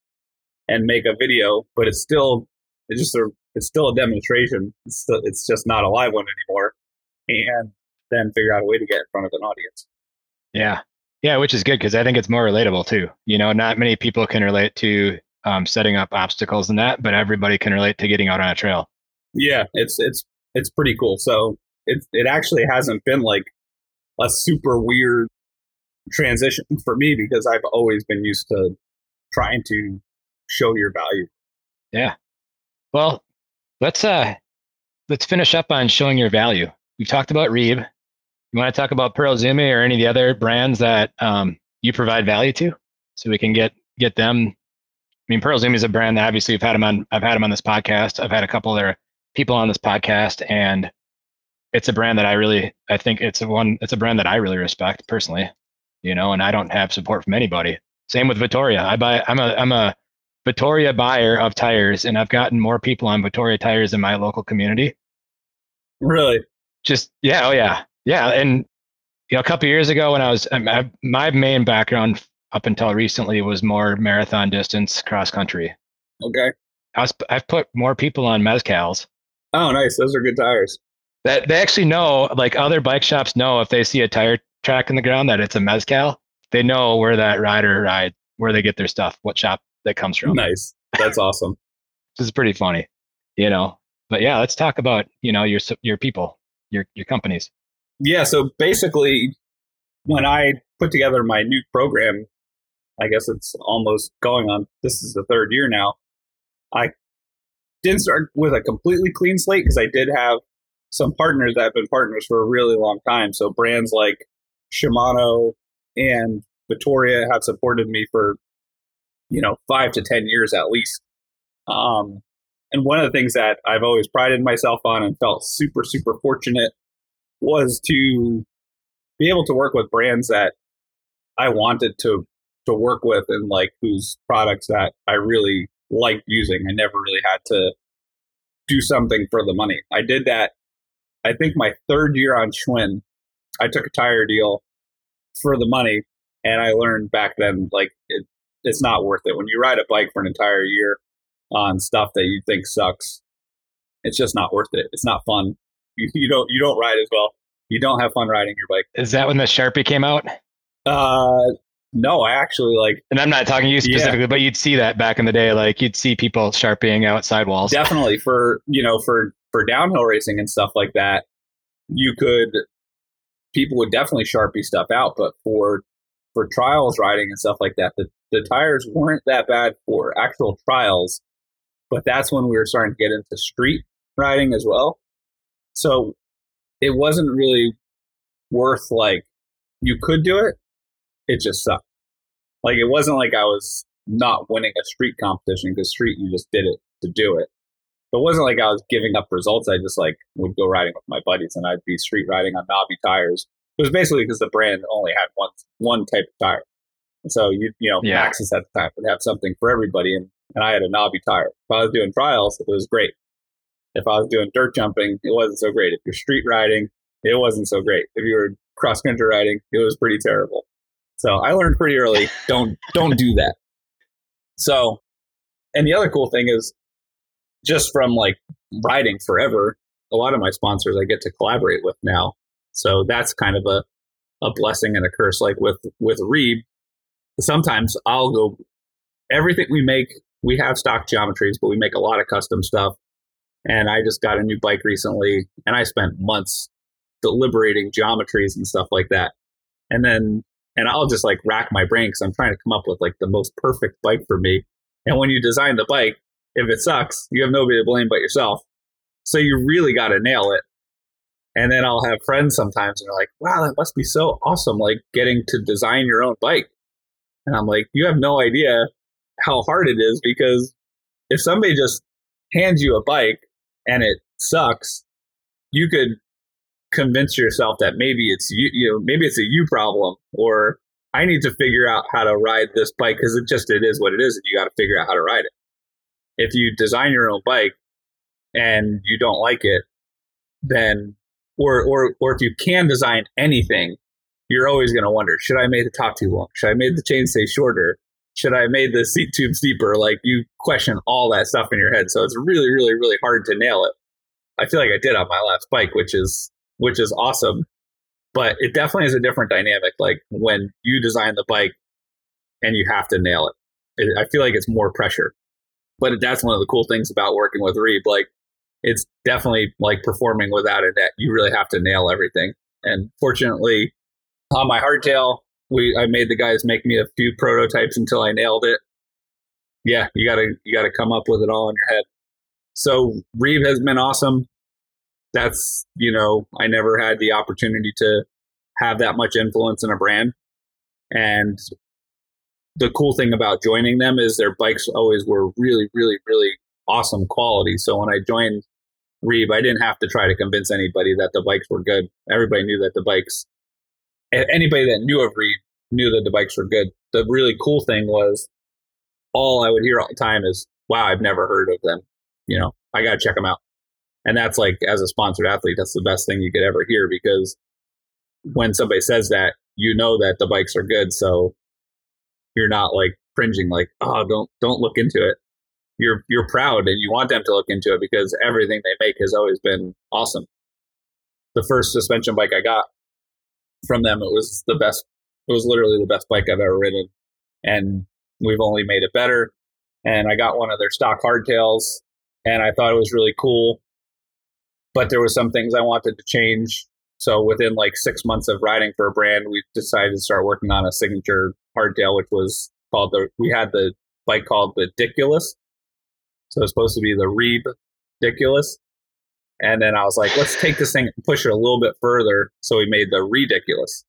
and make a video, but it's still it's just a it's still a demonstration. It's, still, it's just not a live one anymore. And then figure out a way to get in front of an audience. Yeah. Yeah, which is good because I think it's more relatable too. You know, not many people can relate to um, setting up obstacles and that, but everybody can relate to getting out on a trail. Yeah, it's it's it's pretty cool. So it it actually hasn't been like a super weird transition for me because I've always been used to trying to show your value. Yeah. Well, let's uh let's finish up on showing your value. We've talked about Reeb. You want to talk about Pearl Izumi or any of the other brands that um, you provide value to, so we can get get them. I mean, Pearl Izumi is a brand that obviously I've had them on. I've had them on this podcast. I've had a couple of their people on this podcast, and it's a brand that I really, I think it's a one. It's a brand that I really respect personally, you know. And I don't have support from anybody. Same with Vittoria. I buy. I'm a. I'm a Vittoria buyer of tires, and I've gotten more people on Vittoria tires in my local community. Really? Just yeah, oh yeah, yeah. And you know, a couple years ago when I was um, I, my main background up until recently was more marathon distance cross country. Okay. I was I've put more people on mezcals. Oh, nice. Those are good tires. That they actually know, like other bike shops know, if they see a tire track in the ground that it's a mezcal, they know where that rider ride, where they get their stuff, what shop that comes from. Nice. That's awesome. this is pretty funny, you know. But yeah, let's talk about you know your your people, your your companies. Yeah. So basically, when I put together my new program, I guess it's almost going on. This is the third year now. I didn't start with a completely clean slate because I did have some partners that have been partners for a really long time. So brands like Shimano and Vittoria have supported me for you know, five to 10 years at least. Um, and one of the things that I've always prided myself on and felt super, super fortunate was to be able to work with brands that I wanted to to work with and like whose products that I really liked using. I never really had to do something for the money. I did that I think my third year on Schwinn. I took a tire deal for the money and I learned back then like it, it's not worth it. When you ride a bike for an entire year on stuff that you think sucks, it's just not worth it. It's not fun. *laughs* You, you don't you don't ride as well. You don't have fun riding your bike. Is that when the Sharpie came out? Uh, no, I actually like. And I'm not talking to you specifically, yeah. but you'd see that back in the day. Like you'd see people sharpieing out sidewalls. Definitely for you know for for downhill racing and stuff like that, you could people would definitely sharpie stuff out. But for for trials riding and stuff like that, the, the tires weren't that bad for actual trials, but that's when we were starting to get into street riding as well. So it wasn't really worth like you could do it. It just sucked. Like it wasn't like I was not winning a street competition because street you just did it to do it. It wasn't like I was giving up results. I just like would go riding with my buddies and I'd be street riding on knobby tires it was basically because the brand only had one one type of tire. And so you you know, yeah. Maxxis at the time would have something for everybody, and and I had a knobby tire. If I was doing trials, it was great. If I was doing dirt jumping, it wasn't so great. If you're street riding, it wasn't so great. If you were cross country riding, it was pretty terrible. So I learned pretty early, don't don't do that. So, and the other cool thing is just from like riding forever, a lot of my sponsors I get to collaborate with now. So that's kind of a a blessing and a curse. Like with with Reeb, sometimes I'll go everything we make. We have stock geometries, but we make a lot of custom stuff. And I just got a new bike recently, and I spent months deliberating geometries and stuff like that. And then, and I'll just like rack my brain because I'm trying to come up with like the most perfect bike for me. And when you design the bike, if it sucks, you have nobody to blame but yourself. So you really got to nail it. And then I'll have friends sometimes and they're like, wow, that must be so awesome, like getting to design your own bike. And I'm like, you have no idea how hard it is because if somebody just hands you a bike and it sucks, you could convince yourself that maybe it's you, you know, maybe it's a you problem or I need to figure out how to ride this bike because it just it is what it is and you got to figure out how to ride it. If you design your own bike and you don't like it, then or or or if you can design anything, you're always going to wonder: Should I make the top too long? Should I make the chain stay shorter? Should I made the seat tube steeper? Like you question all that stuff in your head, so it's really, really, really hard to nail it. I feel like I did on my last bike, which is which is awesome. But it definitely is a different dynamic. Like when you design the bike and you have to nail it I feel like it's more pressure. But that's one of the cool things about working with Reeb. Like it's definitely like performing without a net. You really have to nail everything. And fortunately, on my hardtail, we I made the guys make me a few prototypes until I nailed it. Yeah, you gotta you gotta come up with it all in your head. So Reeb has been awesome. That's you know I never had the opportunity to have that much influence in a brand, and the cool thing about joining them is their bikes always were really really really awesome quality. So when I joined Reeb, I didn't have to try to convince anybody that the bikes were good. Everybody knew that the bikes, anybody that knew of Reeb knew that the bikes were good. The really cool thing was all I would hear all the time is, wow, I've never heard of them. You know, I got to check them out. And that's like, as a sponsored athlete, that's the best thing you could ever hear because when somebody says that, you know that the bikes are good. So you're not like cringing, like, oh, don't, don't look into it you're you're proud and you want them to look into it because everything they make has always been awesome. The first suspension bike I got from them, it was the best. It was literally the best bike I've ever ridden, and we've only made it better. And I got one of their stock hardtails, and I thought it was really cool. But there were some things I wanted to change. So within like six months of riding for a brand, we decided to start working on a signature hardtail, which was called the. We had the bike called the Diculous, so it's supposed to be the Reeb ridiculous. And then I was like, let's take this thing and push it a little bit further. So we made the ridiculous.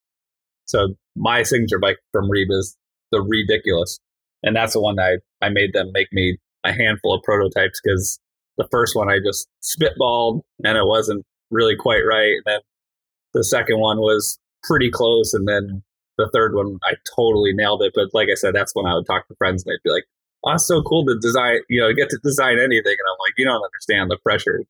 So my signature bike from Reeb is the ridiculous. And that's the one that I, I made them make me a handful of prototypes because the first one I just spitballed and it wasn't really quite right. And then the second one was pretty close. And then the third one, I totally nailed it. But like I said, that's when I would talk to friends and they'd be like, oh, it's so cool to design, you know, get to design anything. And I'm like, you don't understand the pressure.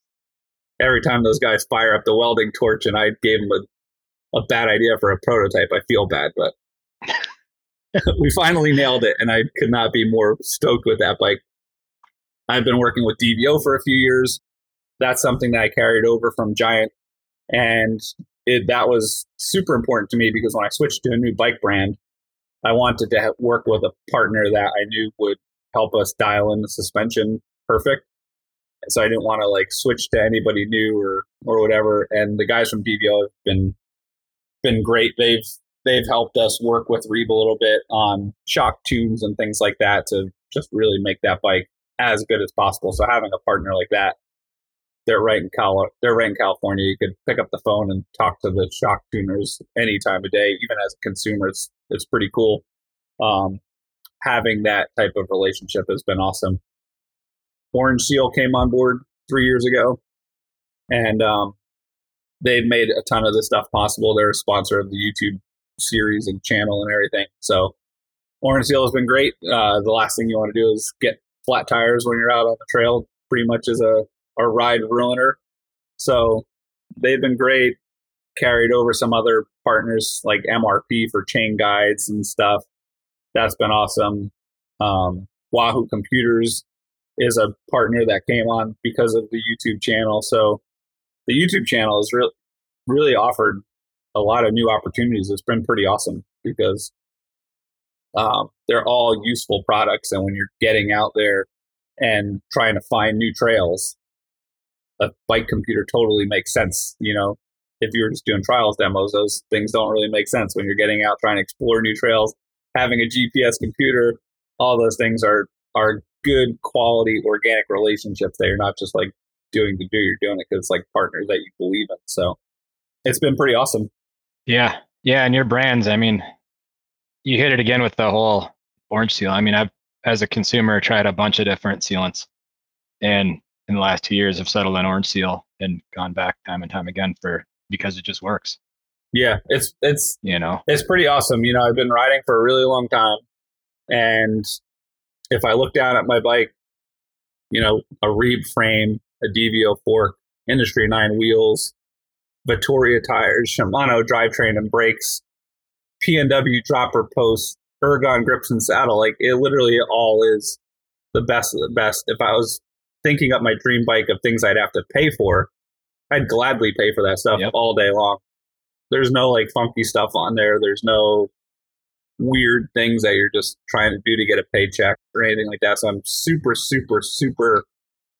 Every time those guys fire up the welding torch and I gave them a, a bad idea for a prototype, I feel bad, but *laughs* we finally nailed it. And I could not be more stoked with that bike. I've been working with DVO for a few years. That's something that I carried over from Giant. And it, that was super important to me because when I switched to a new bike brand, I wanted to work with a partner that I knew would help us dial in the suspension perfect. So I didn't want to like switch to anybody new or or whatever. And the guys from DVO have been been great. They've they've helped us work with Reeb a little bit on shock tunes and things like that to just really make that bike as good as possible. So having a partner like that, they're right in Cal they're right in California. You could pick up the phone and talk to the shock tuners any time of day. Even as a consumer, it's it's pretty cool. Um, having that type of relationship has been awesome. Orange Seal came on board three years ago, and um, they've made a ton of this stuff possible. They're a sponsor of the YouTube series and channel and everything. So Orange Seal has been great. Uh, the last thing you want to do is get flat tires when you're out on the trail pretty much is a, a ride ruiner. So they've been great. Carried over some other partners like MRP for chain guides and stuff. That's been awesome. Um, Wahoo Computers is a partner that came on because of the YouTube channel. So the YouTube channel has really really offered a lot of new opportunities. It's been pretty awesome because um, they're all useful products, and when you're getting out there and trying to find new trails, a bike computer totally makes sense. You know, if you're just doing trials demos, those things don't really make sense when you're getting out trying to explore new trails. Having a GPS computer, all those things are are good quality organic relationships that you're not just like doing to do. You're doing it because it's like partners that you believe in. So it's been pretty awesome. Yeah, yeah, and your brands. I mean, you hit it again with the whole orange seal. I mean, I've as a consumer tried a bunch of different sealants, and in the last two years, have settled on orange seal and gone back time and time again for because it just works. Yeah, it's it's you know it's pretty awesome. You know, I've been riding for a really long time, and if I look down at my bike, you know, a Reeb frame, a DVO fork, Industry Nine wheels, Vittoria tires, Shimano drivetrain and brakes, PNW dropper posts, Ergon grips and saddle. Like it literally all is the best of the best. If I was thinking up my dream bike of things I'd have to pay for, I'd gladly pay for that stuff yep. all day long. There's no like funky stuff on there. There's no weird things that you're just trying to do to get a paycheck or anything like that. So I'm super, super, super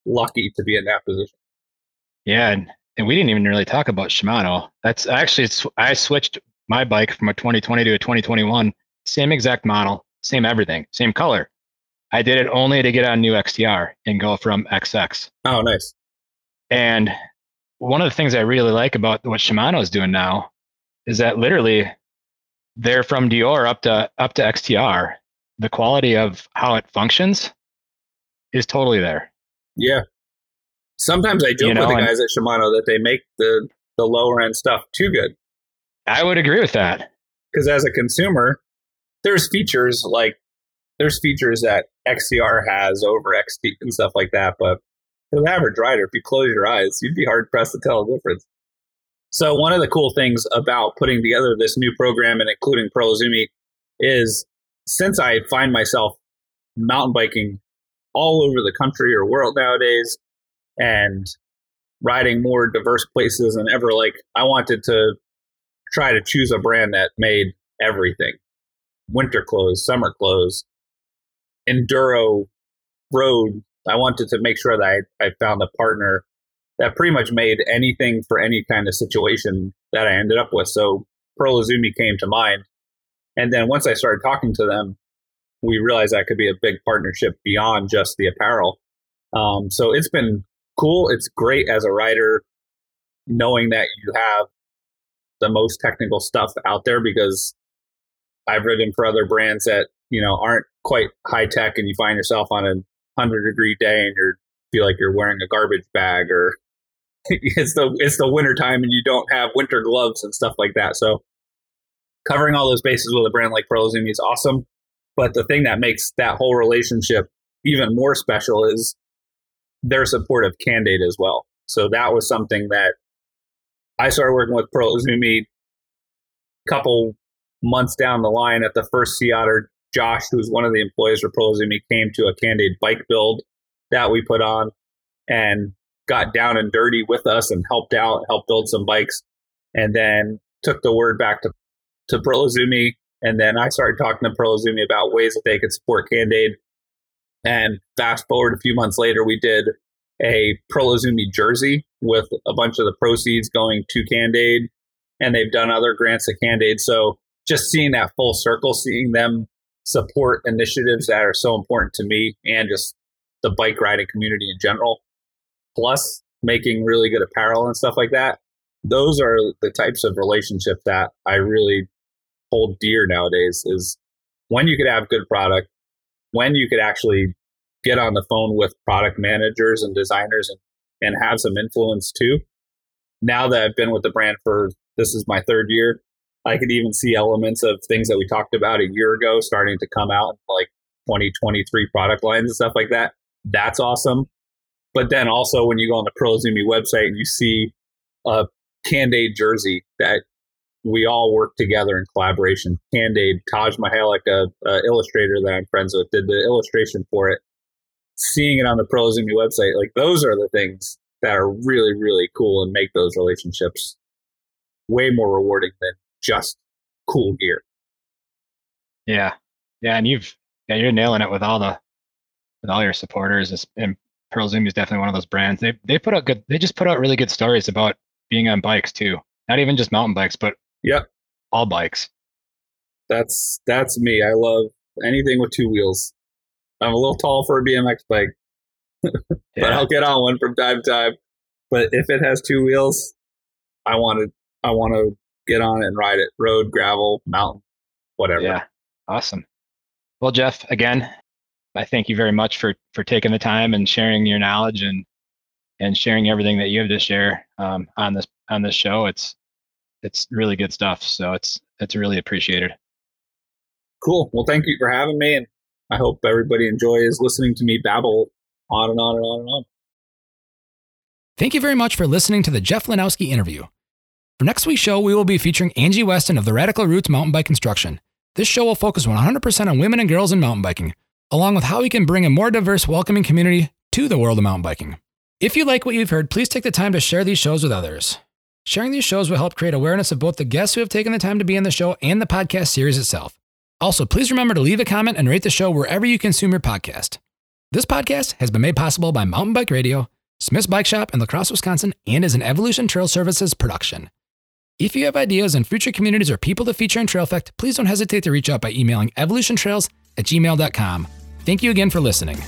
lucky to be in that position. Yeah, and, and we didn't even really talk about Shimano. That's actually I switched my bike from a 2020 to a 2021, same exact model, same everything, same color. I did it only to get on new XTR and go from XX. Oh, nice. And one of the things I really like about what Shimano is doing now is that literally they're from Deore up to up to XTR. The quality of how it functions is totally there. Yeah. Sometimes I joke you know, with the guys at Shimano that they make the the lower end stuff too good. I would agree with that. Because as a consumer, there's features like there's features that XTR has over XT and stuff like that, but for the average rider, if you close your eyes, you'd be hard pressed to tell the difference. So one of the cool things about putting together this new program and including Pearl Izumi is since I find myself mountain biking all over the country or world nowadays and riding more diverse places than ever, like I wanted to try to choose a brand that made everything. Winter clothes, summer clothes, enduro, road. I wanted to make sure that I, I found a partner that pretty much made anything for any kind of situation that I ended up with. So Pearl Izumi came to mind. And then once I started talking to them, we realized that could be a big partnership beyond just the apparel. Um, so it's been cool. It's great as a writer knowing that you have the most technical stuff out there because I've ridden for other brands that, you know, aren't quite high tech and you find yourself on a hundred degree day and you feel like you're wearing a garbage bag or *laughs* it's the it's the winter time and you don't have winter gloves and stuff like that. So covering all those bases with a brand like Pearl Izumi is awesome. But the thing that makes that whole relationship even more special is their support of Can'd Aid as well. So that was something that I started working with Pearl Izumi a couple months down the line at the first Sea Otter. Josh, who's one of the employees Pearl Izumi, came to a Can'd Aid bike build that we put on. And got down and dirty with us and helped out, helped build some bikes, and then took the word back to to Pearl Izumi. And then I started talking to Pearl Izumi about ways that they could support Can'd Aid. And fast forward a few months later, we did a Pearl Izumi jersey with a bunch of the proceeds going to Can'd Aid. And they've done other grants at Can'd Aid. So just seeing that full circle, seeing them support initiatives that are so important to me and just the bike riding community in general plus making really good apparel and stuff like that. Those are the types of relationships that I really hold dear nowadays is when you could have good product, when you could actually get on the phone with product managers and designers and, and have some influence too. Now that I've been with the brand for this is my third year, I could even see elements of things that we talked about a year ago starting to come out, like 2023 product lines and stuff like that That's awesome. But then also when you go on the Pearl Izumi website and you see a Can'd Aid jersey that we all work together in collaboration. Can'd Aid, Taj Mahalik, a, a illustrator that I'm friends with, did the illustration for it. Seeing it on the Pearl Izumi website, like those are the things that are really, really cool and make those relationships way more rewarding than just cool gear. Yeah. Yeah. And you've, yeah, you're nailing it with all the, with all your supporters. And Pearl Izumi is definitely one of those brands. They, they put out good, they just put out really good stories about being on bikes too. Not even just mountain bikes, but Yep. all bikes. That's, that's me. I love anything with two wheels. I'm a little tall for a BMX bike, *laughs* but Yeah. I'll get on one from time to time. But if it has two wheels, I want to I want to get on it and ride it. Road, gravel, mountain, whatever. Yeah. Awesome. Well, Jeff, again, I thank you very much for for taking the time and sharing your knowledge and and sharing everything that you have to share um, on this on this show. It's it's really good stuff. So it's it's really appreciated. Cool. Well, thank you for having me, and I hope everybody enjoys listening to me babble on and on and on and on. Thank you very much for listening to the Jeff Lenosky interview. For next week's show, we will be featuring Angie Weston of the Radical Roots Mountain Bike Construction. This show will focus 100% on women and girls in mountain biking, along with how we can bring a more diverse, welcoming community to the world of mountain biking. If you like what you've heard, please take the time to share these shows with others. Sharing these shows will help create awareness of both the guests who have taken the time to be in the show and the podcast series itself. Also, please remember to leave a comment and rate the show wherever you consume your podcast. This podcast has been made possible by Mountain Bike Radio, Smith's Bike Shop in La Crosse, Wisconsin, and is an Evolution Trail Services production. If you have ideas on future communities or people to feature in Trail EAffect, please don't hesitate to reach out by emailing evolutiontrails at gmail.com. Thank you again for listening.